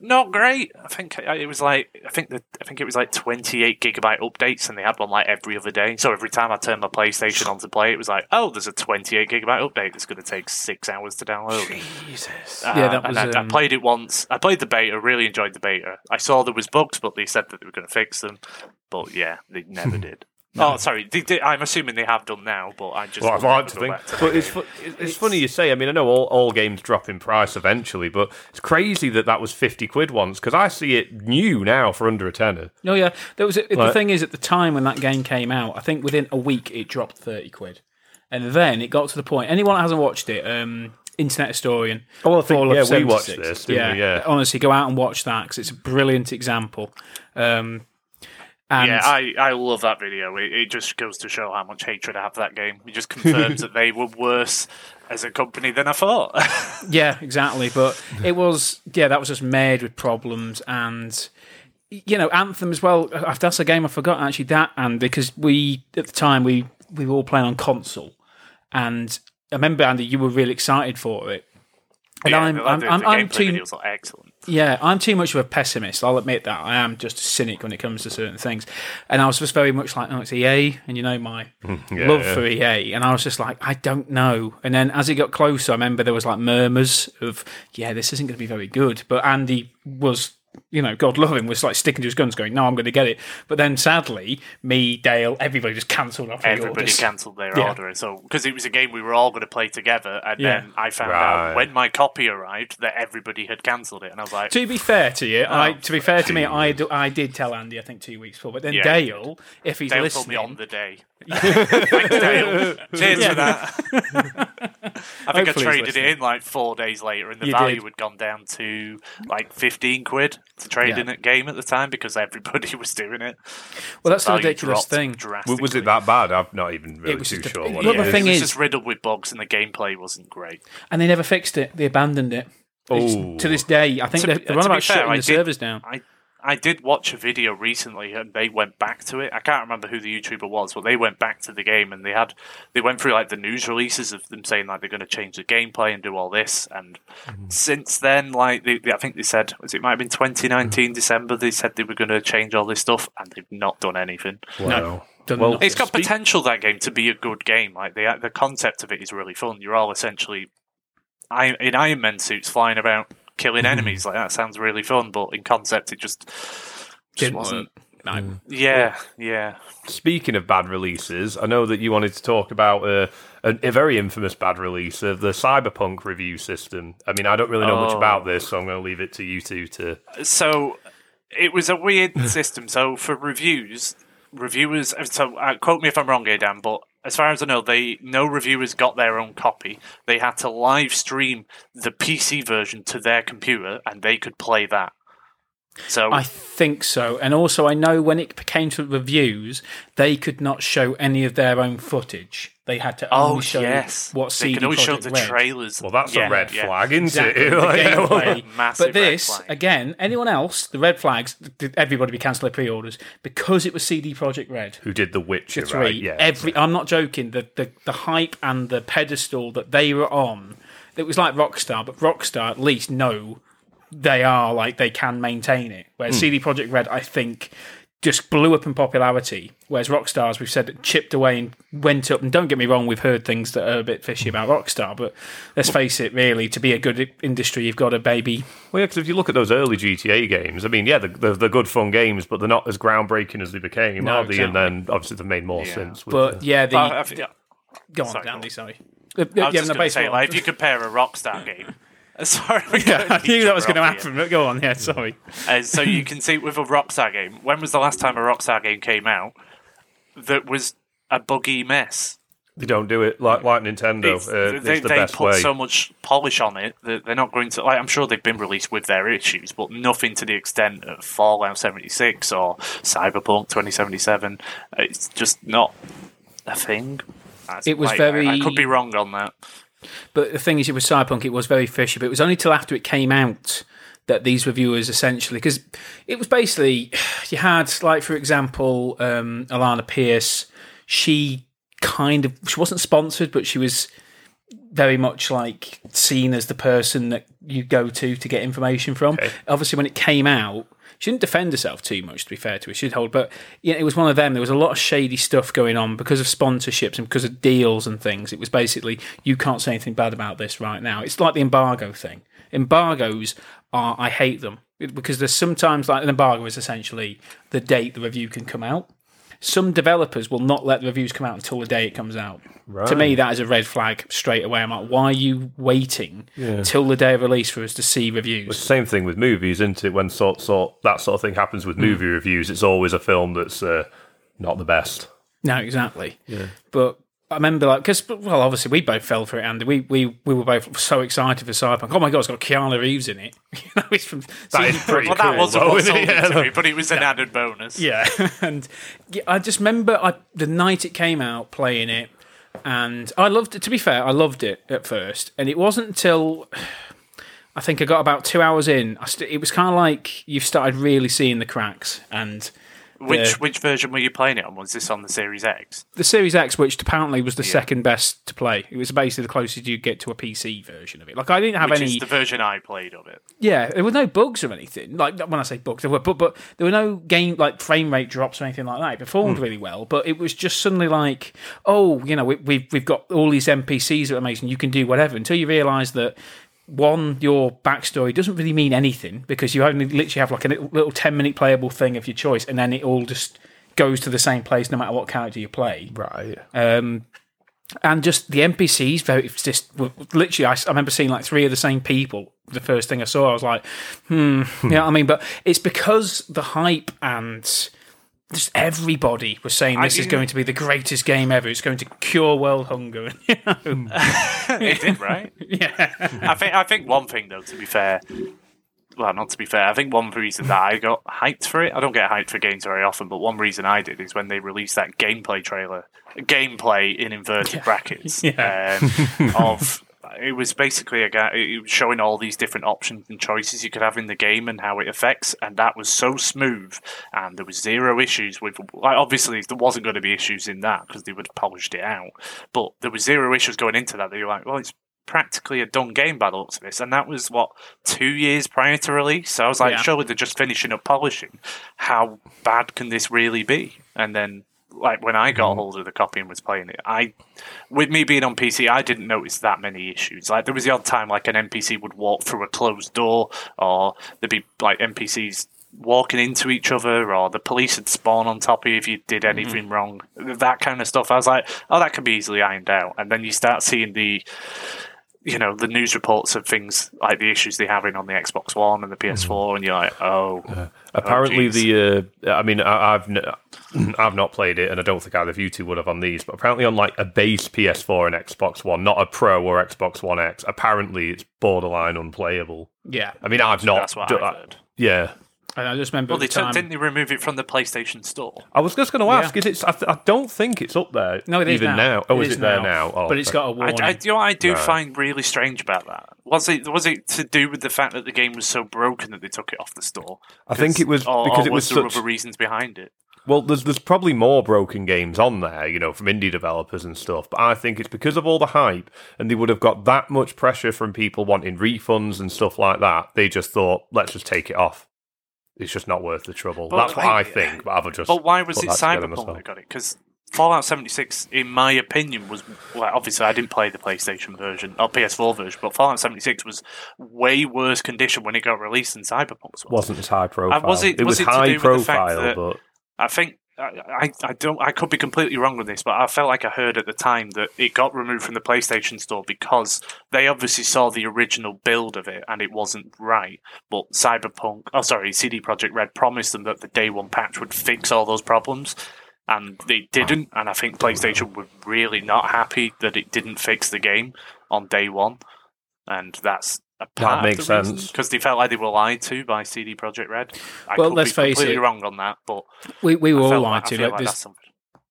not great. I think it was like I think the, I think it was like 28 gigabyte updates, and they had one like every other day. So every time I turned my PlayStation on to play, it was like, oh, there's a 28 gigabyte update that's going to take six hours to download. Jesus. Uh, Yeah, that was, and I, I um, played it once. I played the beta, really enjoyed the beta. I saw there was bugs, but they said that they were going to fix them. But yeah, they never did. Oh, sorry. They did, I'm assuming they have done now, but I just Well, I'd like to think, but it's, fu- it's, it's funny you say. I mean, I know all, all games drop in price eventually, but it's crazy that that was fifty quid once because I see it new now for under a tenner. No, yeah. There was the Like- thing is at the time when that game came out, I think within a week it dropped thirty quid, and then it got to the point. Anyone that hasn't watched it, um, Internet Historian. Oh, well, I think- Fallout yeah, we watched this, didn't yeah, we? Yeah. honestly, go out and watch that because it's a brilliant example. Um, and yeah, I, I love that video. It, it just goes to show how much hatred I have for that game. It just confirms that they were worse as a company than I thought. Yeah, exactly. But it was, yeah, that was just made with problems and. You know, Anthem as well. uh, That's a game I forgot actually. That and because we at the time we we were all playing on console, and I remember Andy, you were really excited for it. And Yeah, I'm, I'm, I'm, I'm too, excellent. Yeah, I'm too much of a pessimist. I'll admit that. I am just a cynic when it comes to certain things. And I was just very much like, oh, it's EA. And you know, my Yeah, love yeah. for EA. And I was just like, I don't know. And then as it got closer, I remember there was like murmurs of, yeah, this isn't going to be very good. But Andy was. You know, God love him, was like sticking to his guns, going, "No, I'm going to get it." But then, sadly, me, Dale, everybody just cancelled off. Everybody cancelled their Yeah. order, so because it was a game we were all going to play together, and Yeah. then I found Right. out when my copy arrived that everybody had cancelled it, and I was like, To be fair to you, I, Oh, to be fair to me. I, do, I did tell Andy, I think two weeks before. But then Yeah. Dale, if he's Dale listening, told me on the day. Thanks, Dale. Cheers for that. I think I Hopefully he's traded it in like four days later, and the You value did. had gone down to like fifteen quid to trade Yeah. in at game at the time because everybody was doing it. well, that's the ridiculous thing. Was it that bad? I'm not even really was too just a- sure. What Look, it the is. thing it was is- just riddled with bugs, and the gameplay wasn't great. And they never fixed it. They abandoned it. Oh. To this day, I think To they're, be- they're to on about fair, shutting I the did- servers down. I I did watch a video recently, and they went back to it. I can't remember who the YouTuber was, but they went back to the game, and they had they went through like the news releases of them saying like they're going to change the gameplay and do all this. And mm-hmm. since then, like they, they- I think they said, was it might have been 2019 December? They said they were going to change all this stuff, and they've not done anything. Wow. Done Well, nothing. It's got Speak- potential that game to be a good game. Like the the concept of it is really fun. You're all essentially I- in Iron Man suits flying about killing enemies. Like that sounds really fun, but in concept it just, just wasn't. work. No. Yeah, yeah. Speaking of bad releases, I know that you wanted to talk about uh, a, a very infamous bad release of the Cyberpunk review system. I mean, I don't really know much Oh. about this, so I'm going to leave it to you two to. So it was a weird system. So for reviews, reviewers. So uh, quote me if I'm wrong here, Dan, but as far as I know, they no reviewers got their own copy. They had to live stream the PC version to their computer, and they could play that. So I think so. And also, I know when it came to reviews, they could not show any of their own footage. They had to oh, only Oh show yes, what they CD can only show the Red. trailers. Well, that's Yeah, a red yeah. flag, isn't Exactly, it? Like, gameplay. But this again, anyone else, the red flags, did everybody be cancel their pre-orders because it was CD Projekt Red. Who did The Witcher, Three. right? Yeah. Every I'm not joking. The, the the hype and the pedestal that they were on, it was like Rockstar, but Rockstar at least know they are like they can maintain it. Where Hmm. CD Projekt Red, I think, just blew up in popularity. Whereas Rockstar, as we've said, it chipped away and went up. And don't get me wrong, we've heard things that are a bit fishy about Rockstar, but let's face it, really, to be a good industry, you've got to baby. Well, yeah, because if you look at those early GTA games, I mean, yeah, they're, they're, they're good fun games, but they're not as groundbreaking as they became, No, are they? And then obviously they've made more Yeah. sense. With But the- yeah, the Well, I've- yeah, go on, sorry, Andy. Sorry. Uh, I was yeah, just no, say, like, if you compare a Rockstar game. Sorry, we yeah, I knew that was going to happen. But go on, yeah, sorry. Uh, so you can see with a Rockstar game. When was the last time a Rockstar game came out that was a buggy mess? they don't do it like like Nintendo. It's- uh, they it's the they best put way. so much polish on it that they're not going to. Like, I'm sure they've been released with their issues, but nothing to the extent of Fallout 76 or Cyberpunk 2077. It's just not a thing. That's- It was like, I- I, could be wrong on that. But the thing is, it was Cyberpunk. It was very fishy. But it was only till after it came out that these reviewers essentially, because it was basically you had like for example, um, Alana Pierce. She kind of she wasn't sponsored, but she was very much like seen as the person that you go to to get information from. Okay. Obviously, when it came out, she didn't defend herself too much. To be fair to her, she'd hold, but yeah, it was one of them. There was a lot of shady stuff going on because of sponsorships and because of deals and things. It was basically you can't say anything bad about this right now. It's like the embargo thing. Embargoes are I hate them because there's sometimes like an embargo is essentially the date the review can come out. Some developers will not let the reviews come out until the day it comes out. To me, that is a red flag straight away. I'm like, why are you waiting till the day of release for us to see It's reviews? the same thing with movies, isn't it? When sort sort that sort of thing happens with movie reviews, it's always a film that's uh, not the best. No, exactly. Yeah. But I remember, like, because well, obviously we both fell for it, Andy. We we we were both so excited for Cyberpunk. Oh my god, it's got Keanu Reeves in it. you know, it's from That is pretty Well, Projekt that wasn't though, what isn't sold it? it to me, but it was an added bonus. Yeah, and yeah, I just remember I, the night it came out playing it, and I loved it. To be fair, I loved it at first, and it wasn't until I think I got about two hours in. I st- it was kind of like you've started really seeing the cracks, and Which Yeah. which version were you playing it on? Was this on the Series X? the Series X, which apparently was the second best to play. It was basically the closest you get to a PC version of it. Like I didn't have Which any. the version I played of it. Yeah, there were no bugs or anything. Like when I say bugs, there were, but, but there were no game like frame rate drops or anything like that. It performed hmm. really well, but it was just suddenly like, oh, you know, we, we've we've got all these NPCs that are amazing. You can do whatever until you realise that one, your backstory doesn't really mean anything because you only literally have like a little, little ten minute playable thing of your choice, and then it all just goes to the same place no matter what character you play. Right. Um, and just the NPCs, very just literally. I, I remember seeing like three of the same people. The first thing I saw, I was like, hmm, you know what I mean. But it's because the hype and just everybody was saying this is you- going to be the greatest game ever. It's going to cure world hunger. you know? it did, right? yeah, I think I think one thing though, to be fair, well, not to be fair, I think one reason that I got hyped for it, I don't get hyped for games very often, but one reason I did is when they released that gameplay trailer, gameplay in inverted brackets, Yeah. um, of. It was basically a guy showing all these different options and choices you could have in the game and how it affects, and that was so smooth, and there was zero issues with. Like, obviously, there wasn't going to be issues in that because they would have polished it out, but there was zero issues going into that. They you're like, well, it's practically a done game by the looks of this. And that was what two years prior to release. So I was like, Yeah. surely they're just finishing up polishing. How bad can this really be? And then, like when I got mm-hmm. hold of the copy and was playing it, I, with me being on PC, I didn't notice that many issues. Like there was the odd time like an NPC would walk through a closed door, or there'd be like NPCs walking into each other or the police would spawn on top of you if you did mm-hmm. anything wrong. That kind of stuff. I was like oh that can be easily ironed out. And then you start seeing the you know the news reports of things like the issues they're having on the Xbox One and the PS4, and you're like, oh, Apparently, jeez. the uh, I mean, I, I've n- I've not played it, and I don't think either of you two would have on these. But apparently, on like a base PS4 and Xbox One, not a Pro or Xbox One X, apparently it's borderline unplayable. yeah. I mean, I've not. that's what d- I've heard. Yeah, And I just remember Well, they the took, time. didn't they remove it from the PlayStation Store? I was just going to ask: Yeah. Is it? I, th- I don't think it's up there. no, it is even now. Oh, is it there now? Oh, but it's okay. got a I, warning. I, you know what I do Right. find really strange about that? Was it was it to do with the fact that the game was so broken that they took it off the store? I think it was or, because or it was there such- other reasons behind it. Well, there's there's probably more broken games on there, you know, from indie developers and stuff. But I think it's because of all the hype, and they would have got that much pressure from people wanting refunds and stuff like that. They just thought, let's just take it off. It's just not worth the trouble. But, That's what I think. But I've just. But why was it Cyberpunk myself. that got it? Because Fallout 76, in my opinion, was well, obviously I didn't play the PlayStation version or PS4 version, but Fallout 76 was way worse condition when it got released than Cyberpunk was. wasn't as high profile. was it- it was was, it high do with the fact profile, but I think I, I, don't I could be completely wrong with this, but I felt like I heard at the time that it got removed from the PlayStation Store because they obviously saw the original build of it and it wasn't right. But Cyberpunk, oh sorry, CD Projekt Red promised them that the day one patch would fix all those problems. And they didn't, and I think PlayStation were really not happy that it didn't fix the game on day one, and that's a part makes sense. because they felt like they were lied to by CD Projekt Red. I Well, could let's be face completely it. wrong on that, but we we were I all felt lied like- to. Like, like there's,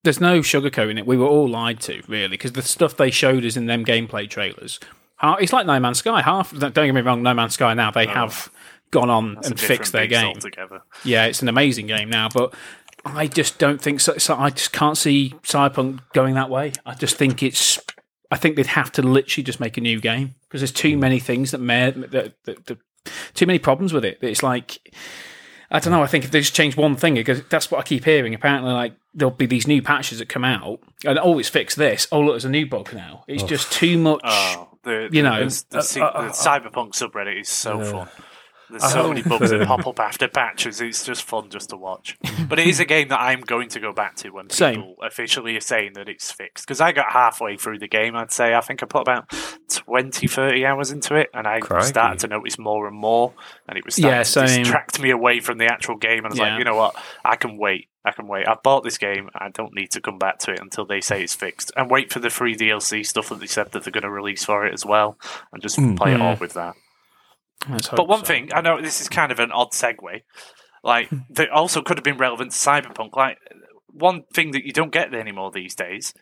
there's no sugarcoating it. We were all lied to, really, because the stuff they showed us in them gameplay trailers. It's like No Man's Sky. Half, don't get me wrong, No Man's Sky now they oh. have gone on That's and different fixed their game. altogether. Yeah, it's an amazing game now, but I just don't think so. so I just can't see Cyberpunk going that way. I just think it's. I think they'd have to literally just make a new game because there's too hmm. many things that may that, that, that too many problems with it. It's like I don't know. I think if they just change one thing, because that's what I keep hearing. Apparently, like there'll be these new patches that come out, and oh, it's fixed this. Oh, look, there's a new bug now. It's just too much. Oh, the, You the- know, the, the, uh, C- uh, the uh, Cyberpunk subreddit is so fun. There's so many oh. bugs that pop up after patches. It's just fun just to watch. But it is a game that I'm going to go back to when Same. people officially are saying that it's fixed. Because I got halfway through the game, I'd say. I think I put about 20, 30 hours into it, and I Crikey. started to notice more and more. And it was starting Yeah, to same. distract me away from the actual game. And I was Yeah. like, you know what? I can wait. I can wait. I've bought this game. I don't need to come back to it until they say it's fixed. And wait for the free DLC stuff that they said that they're going to release for it as well. And just hmm. play it all with that. But one so. thing, I know this is kind of an odd segue, like hmm. that also could have been relevant to Cyberpunk. Like one thing that you don't get anymore these days,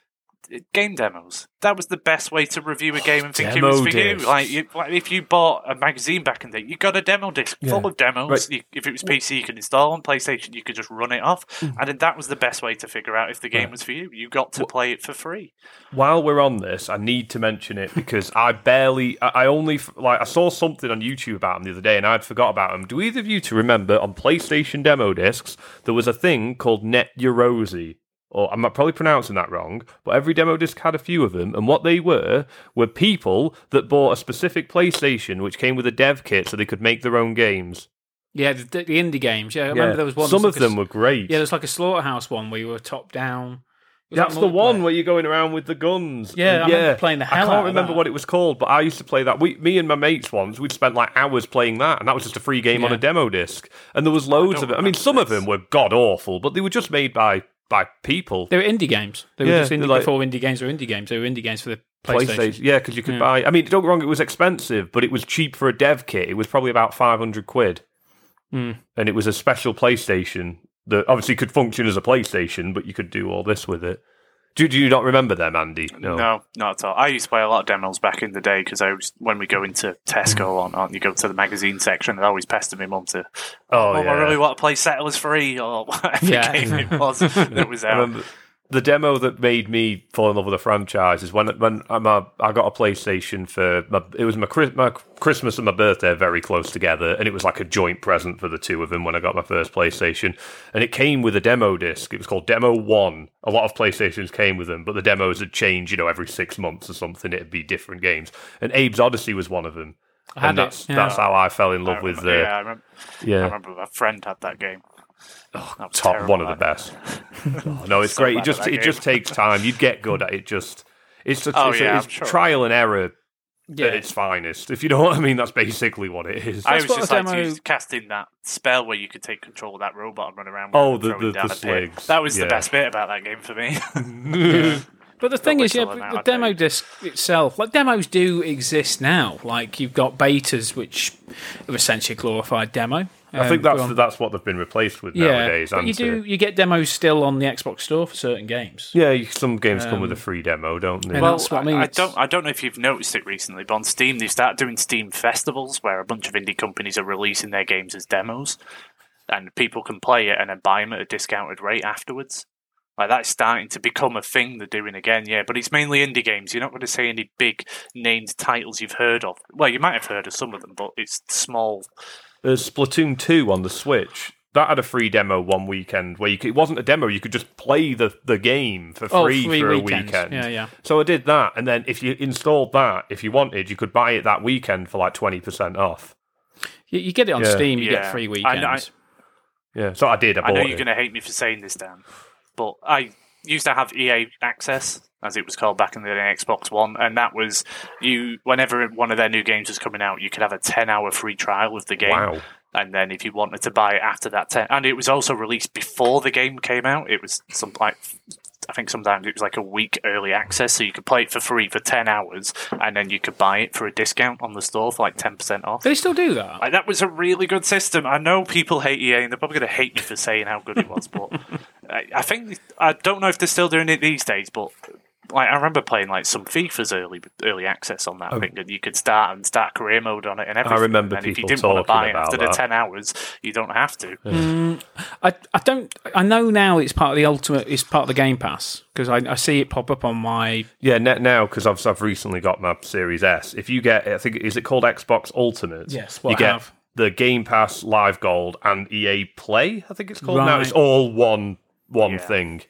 game demos. That was the best way to review a game and think it was for discs. you. Like, you, like if you bought a magazine back in the day, you got a demo disc full of demos. Right. You, if it was PC, you could install on PlayStation, you could just run it off, Mm. and then that was the best way to figure out if the game was for you. You got to play it for free. While we're on this, I need to mention it because I barely, I I only like I saw something on YouTube about them the other day, and I'd forgot about them. Do either of you to remember on PlayStation demo discs there was a thing called Net Yaroze? Or I'm probably pronouncing that wrong, but every demo disc had a few of them, and what they were were people that bought a specific PlayStation which came with a dev kit so they could make their own games. Yeah, the, the indie games. Yeah, I remember there was one. Some of like them s- were great. Yeah, there's like a slaughterhouse one where you were top down. Was That's that the one where you're going around with the guns. Yeah, I remember playing the hell I can't remember that. what it was called, but I used to play that. We, me and my mates once, we'd spent like hours playing that, and that was just a free game on a demo disc. And there was loads of it. I mean, some of them were god awful, but they were just made by by people. They were indie games. They were just indie like- before indie games were indie games. They were indie games for the PlayStation. PlayStation, yeah, because you could buy. I mean, don't get wrong, it was expensive, but it was cheap for a dev kit. It was probably about five hundred quid, Hmm. and it was a special PlayStation that obviously could function as a PlayStation, but you could do all this with it. Do, do you not remember them, Andy? No. not at all. I used to play a lot of demos back in the day because I was when we go into Tesco or not, you go to the magazine section. I always pestered my mum to, Oh, "Oh, yeah. I really want to play Settlers Free or whatever Yeah. game it was that was I out." Remember the demo that made me fall in love with the franchise is when when I'm a, I got a PlayStation for my, it was my, my Christmas and my birthday are very close together, and it was like a joint present for the two of them when I got my first PlayStation, and it came with a demo disc. It was called Demo One. A lot of PlayStations came with them, but the demos had changed. You know, every six months or something, it'd be different games, and Abe's Oddysee was one of them. I had and it, that's yeah. that's how I fell in love I with remember- the yeah, I remember, I remember a friend had that game. Oh, that was top terrible, one of the best. Oh, no, it's So great. It just at that it just takes time. You'd get good at it. Just it's just Oh, it's, yeah, it's sure. trial and error Yeah. at its finest. If you know what I mean, that's basically what it is. I That's was just like demo- to cast in that spell where you could take control of that robot and run around. with Oh, the- the- down the a sligs. That was Yeah. the best bit about that game for me. But the thing is, yeah, the demo okay. disc itself, like demos do exist now. Like you've got betas, which are essentially a glorified demo. I think Um, that's on- that's what they've been replaced with yeah. nowadays. but you do it? you get demos still on the Xbox Store for certain games. Yeah, you- some games come with a free demo, don't they? well, that's what I mean, I, it's- don't. I don't know if you've noticed it recently, but on Steam they start doing Steam festivals where a bunch of indie companies are releasing their games as demos, and people can play it and then buy them at a discounted rate afterwards. Like that's starting to become a thing they're doing again, yeah. But it's mainly indie games. You're not going to see any big named titles you've heard of. Well, you might have heard of some of them, but it's small. There's Splatoon 2 on the Switch. That had a free demo one weekend where you could, it wasn't a demo, you could just play the, the game for Oh, free, free for a weekends. weekend. Yeah, yeah. So I did that, and then if you installed that, if you wanted, you could buy it that weekend for like 20% off. You, you get it on Yeah. Steam, you Yeah. get free I know- weekends. Yeah, so I did. I, I know you're it. going to hate me for saying this, Dan, but I used to have EA Access, as it was called back in the day, Xbox One, and that was you. Whenever one of their new games was coming out, you could have a ten-hour free trial of the game. Wow. And then if you wanted to buy it after that ten, and it was also released before the game came out. It was some like. I think sometimes it was like a week early access, so you could play it for free for ten hours, and then you could buy it for a discount on the store for like ten percent off. They still do that? Like that was a really good system. I know people hate EA, and they're probably going to hate me for saying how good it was, but I, I think I don't know if they're still doing it these days. But like I remember playing like some FIFA's early early access on that oh. thing, and you could start and start career mode on it and everything. I remember and if you didn't want to buy it about after the ten hours, you don't have to. Mm, I, I don't. I know now it's part of the ultimate. It's part of the Game Pass because I, I see it pop up on my. Yeah, net now because I've I've recently got my Series S. If you get, I think is it called Xbox Ultimate? Yes, what you I get have. the Game Pass Live Gold and EA Play. I think it's called now. It's all one one Yeah. thing.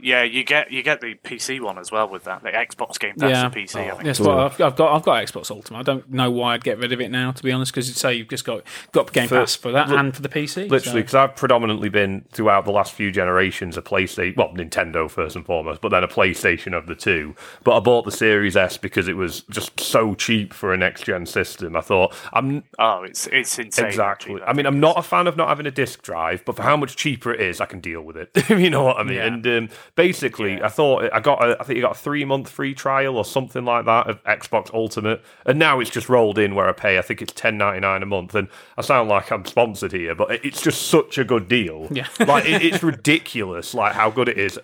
Yeah, you get you get the PC one as well with that, the Xbox Game Pass Yeah. for PC. I think. Yes, well, I've, I've got. I've got Xbox Ultimate. I don't know why I'd get rid of it now, to be honest, because you say you've just got got Game For- Pass for that li- and for the PC. Literally, so- because I've predominantly been throughout the last few generations a PlayStation, well, Nintendo first and foremost, but then a PlayStation of the two. But I bought the Series S because it was just so cheap for a next gen system. I thought I'm Oh, it's it's insane. exactly. actually, I mean, I'm not a fan of not having a disk drive, but for how much cheaper it is, I can deal with it. you know what I mean? Yeah. And um, basically, I thought I got, a, I think you got a three month free trial or something like that of Xbox Ultimate, and now it's just rolled in where I pay. I think it's ten ninety nine a month, and I sound like I'm sponsored here, but it's just such a good deal. Yeah. like it, it's ridiculous, like how good it is.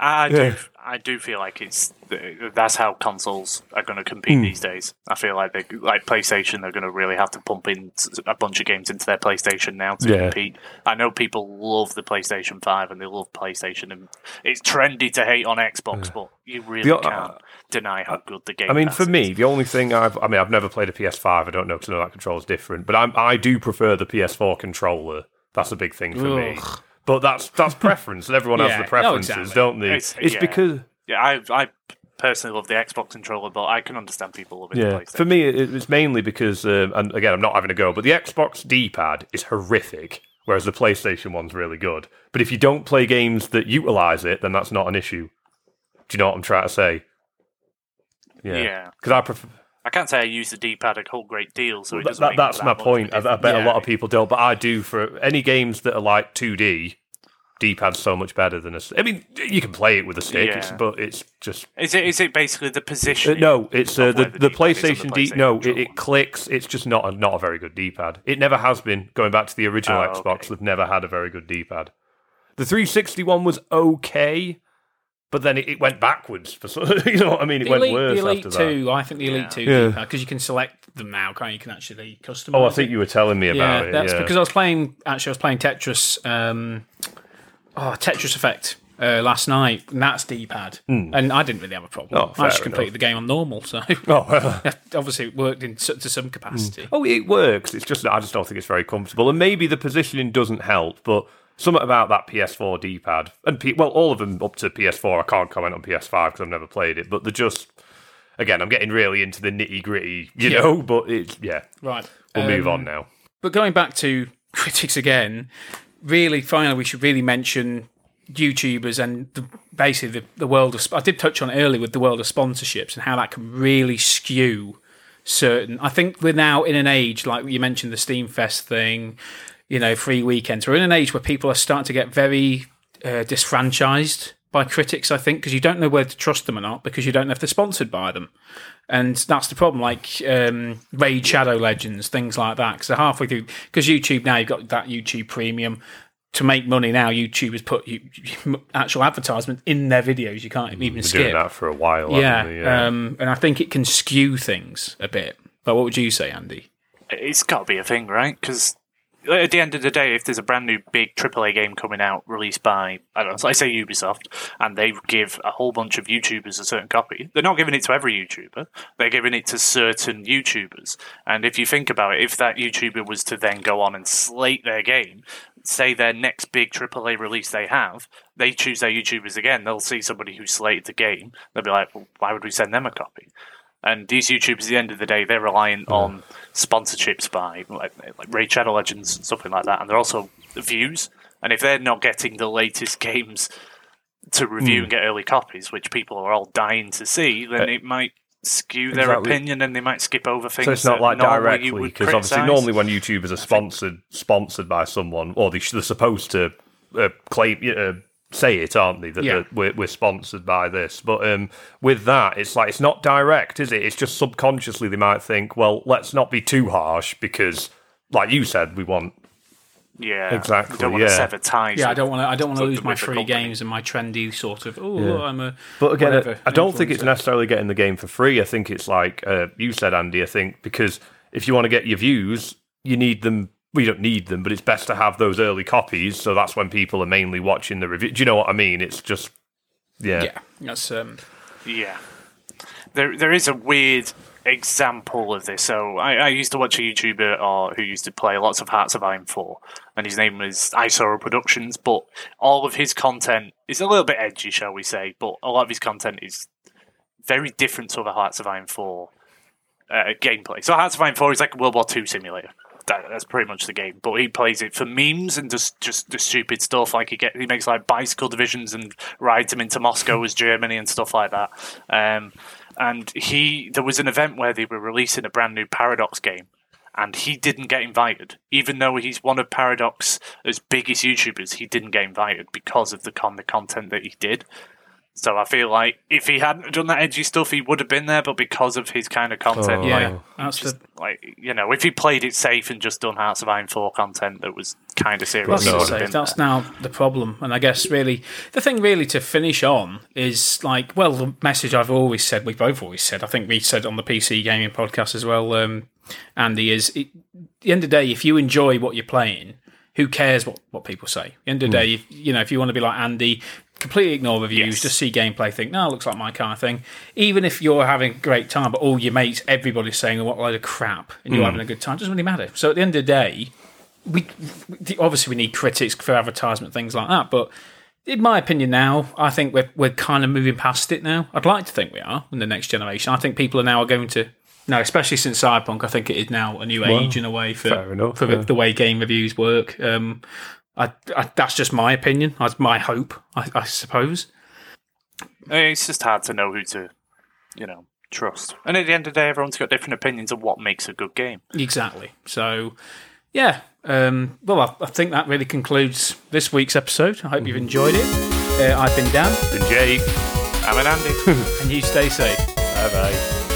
I do. Yeah. I do feel like it's that's how consoles are going to compete hmm. these days. I feel like they like PlayStation. They're going to really have to pump in a bunch of games into their PlayStation now to Yeah. compete. I know people love the PlayStation Five and they love PlayStation, and it's trendy to hate on Xbox, but you really The- uh, can't deny how good the game. Is. I mean, for is. me, the only thing I've, I mean, I've never played a PS5. I don't know because I know that control's different. But I'm, I do prefer the PS4 controller. That's a big thing for me. Ugh. But that's that's preference, and everyone Yeah, has no, the preferences, oh, exactly. don't they? It's- It's, yeah. because yeah, I I personally love the Xbox controller, but I can understand people loving the yeah, PlayStation. for me, it, it's mainly because, um, and again, I'm not having a go, but the Xbox D-pad is horrific, whereas the PlayStation one's really good. But if you don't play games that utilize it, then that's not an issue. Do you know what I'm trying to say? Yeah, Yeah. because I prefer. I can't say I use the D-pad a whole great deal, so it That- that's that my much of a point. I, I bet Yeah. a lot of people don't, but I do. For any games that are like 2D, D-pad's so much better than a. I mean, you can play it with a stick, it's, but it's just Is it is it basically the uh, position? no. It's uh, the the, the PlayStation D. No, it, it clicks. It's just not a, not a very good D-pad. It never has been. Going back to the original Oh, Xbox, okay. they've never had a very good D-pad. The 360 one was okay, but then it, it went backwards. For some, you know what I mean? It The went Elite, worse the Elite after that. 2, I think the Elite Yeah. 2 Yeah. because you can select them now, can't you? You can actually customize Oh, I it. think you were telling me about yeah, it. that's yeah. because I was playing. Actually, I was playing Tetris. Um, oh, Tetris Effect uh, last night. And that's D-pad, and I didn't really have a problem. Oh, I just completed enough. the game on normal, so Oh, well. obviously it worked in s- to some capacity. Oh, it works. It's just that I just don't think it's very comfortable, and maybe the positioning doesn't help. But something about that PS4 D-pad and P- well, all of them up to PS4. I can't comment on PS5 because I've never played it. But they're just again, I'm getting really into the nitty gritty, you Yeah. know. But it's yeah, Right, we'll Um, move on now. But going back to critics again, really, finally, we should really mention YouTubers and the, basically the, the world of. I did touch on it earlier with the world of sponsorships and how that can really skew certain. I think we're now in an age like you mentioned the Steam Fest thing, you know, free weekends. We're in an age where people are starting to get very uh, disfranchised by critics. I think because you don't know whether to trust them or not because you don't know if they're sponsored by them. And that's the problem, like um, Raid Shadow Legends, things like that. Because they're halfway through, because YouTube now, you've got that YouTube Premium. To make money now, YouTubers put you, actual advertisement in their videos. You can't even We're skip. doing that for a while. Yeah, yeah. Um, and I think it can skew things a bit. But what would you say, Andy? It's got to be a thing, right? Because at the end of the day, if there's a brand new big AAA game coming out released by, I don't know, so I say Ubisoft, and they give a whole bunch of YouTubers a certain copy, they're not giving it to every YouTuber. They're giving it to certain YouTubers. And if you think about it, if that YouTuber was to then go on and slate their game, say their next big AAA release they have, they choose their YouTubers again. They'll see somebody who slated the game. They'll be like, well, why would we send them a copy? And these YouTubers, at the end of the day, they're reliant on sponsorships by like, like Raid Shadow Legends and something like that, and they're also views. And if they're not getting the latest games to review and get early copies, which people are all dying to see, then it might skew their Uh, exactly. opinion, and they might skip over things. So it's not like directly because obviously normally when YouTubers are sponsored sponsored by someone, or they, they're supposed to uh, claim uh, say it, aren't they? That Yeah. they're- we're, we're sponsored by this. But um, with that, it's like it's not direct, is it? It's just subconsciously they might think, well, let's not be too harsh because, like you said, we want yeah, Exactly, You don't want yeah. to sever ties. Yeah, I don't want to. I don't want to lose my free company. games and my trendy sort of. Oh, I'm a. But again, whatever, I don't think it's necessarily getting the game for free. I think it's like uh, you said, Andy. I think because if you want to get your views, you need them. We don't need them, but it's best to have those early copies. So that's when people are mainly watching the review. Do you know what I mean? It's just, yeah, Yeah, that's um. Yeah. There, there is a weird example of this. So I, I used to watch a YouTuber or who used to play lots of Hearts of Iron 4, and his name was Isoro Productions, but all of his content is a little bit edgy, shall we say, but a lot of his content is very different to the Hearts of Iron 4 uh, gameplay. So Hearts of Iron 4 is like a World War II simulator. That, that's pretty much the game, but he plays it for memes and just just the stupid stuff. Like he get he makes like bicycle divisions and rides them into Moscow as Germany and stuff like that. Um, and he there was an event where they were releasing a brand new Paradox game, and he didn't get invited, even though he's one of Paradox's biggest YouTubers. He didn't get invited because of the con the content that he did. So I feel like if he hadn't done that edgy stuff, he would have been there. But because of his kind of content, Oh. like, Yeah, that's just the. like you know, if he played it safe and just done Hearts of Iron Four content that was kind of serious. Well, No, that's, would that's there. now the problem, and I guess really the thing really to finish on is like, well, the message I've always said, we've both always said, I think we said on the PC gaming podcast as well, um, Andy, is it, at the end of the day, if you enjoy what you're playing, who cares what, what people say? At the end of the day, if, you know, if you want to be like Andy, completely ignore reviews, Yes. just see gameplay, think, no, it looks like my kind of thing. Even if you're having a great time, but all your mates, everybody's saying, what a load of crap, and you're having a good time, it doesn't really matter. So at the end of the day, we we- obviously we need critics for advertisement things like that but in my opinion now i think we're, we're kind of moving past it now i'd like to think we are in the next generation i think people are now going to no especially since cyberpunk i think it is now a new age in a way for, enough, for the, yeah. the way game reviews work um I, I, that's just my opinion that's my hope I, I suppose It's just hard to know who to, you know, trust. And at the end of the day, everyone's got different opinions of what makes a good game. Exactly. So, yeah. Um, well, I, I think that really concludes this week's episode. I hope you've enjoyed it. Uh, I've been Dan, And Jake, I'm an Andy. and you stay safe. bye bye.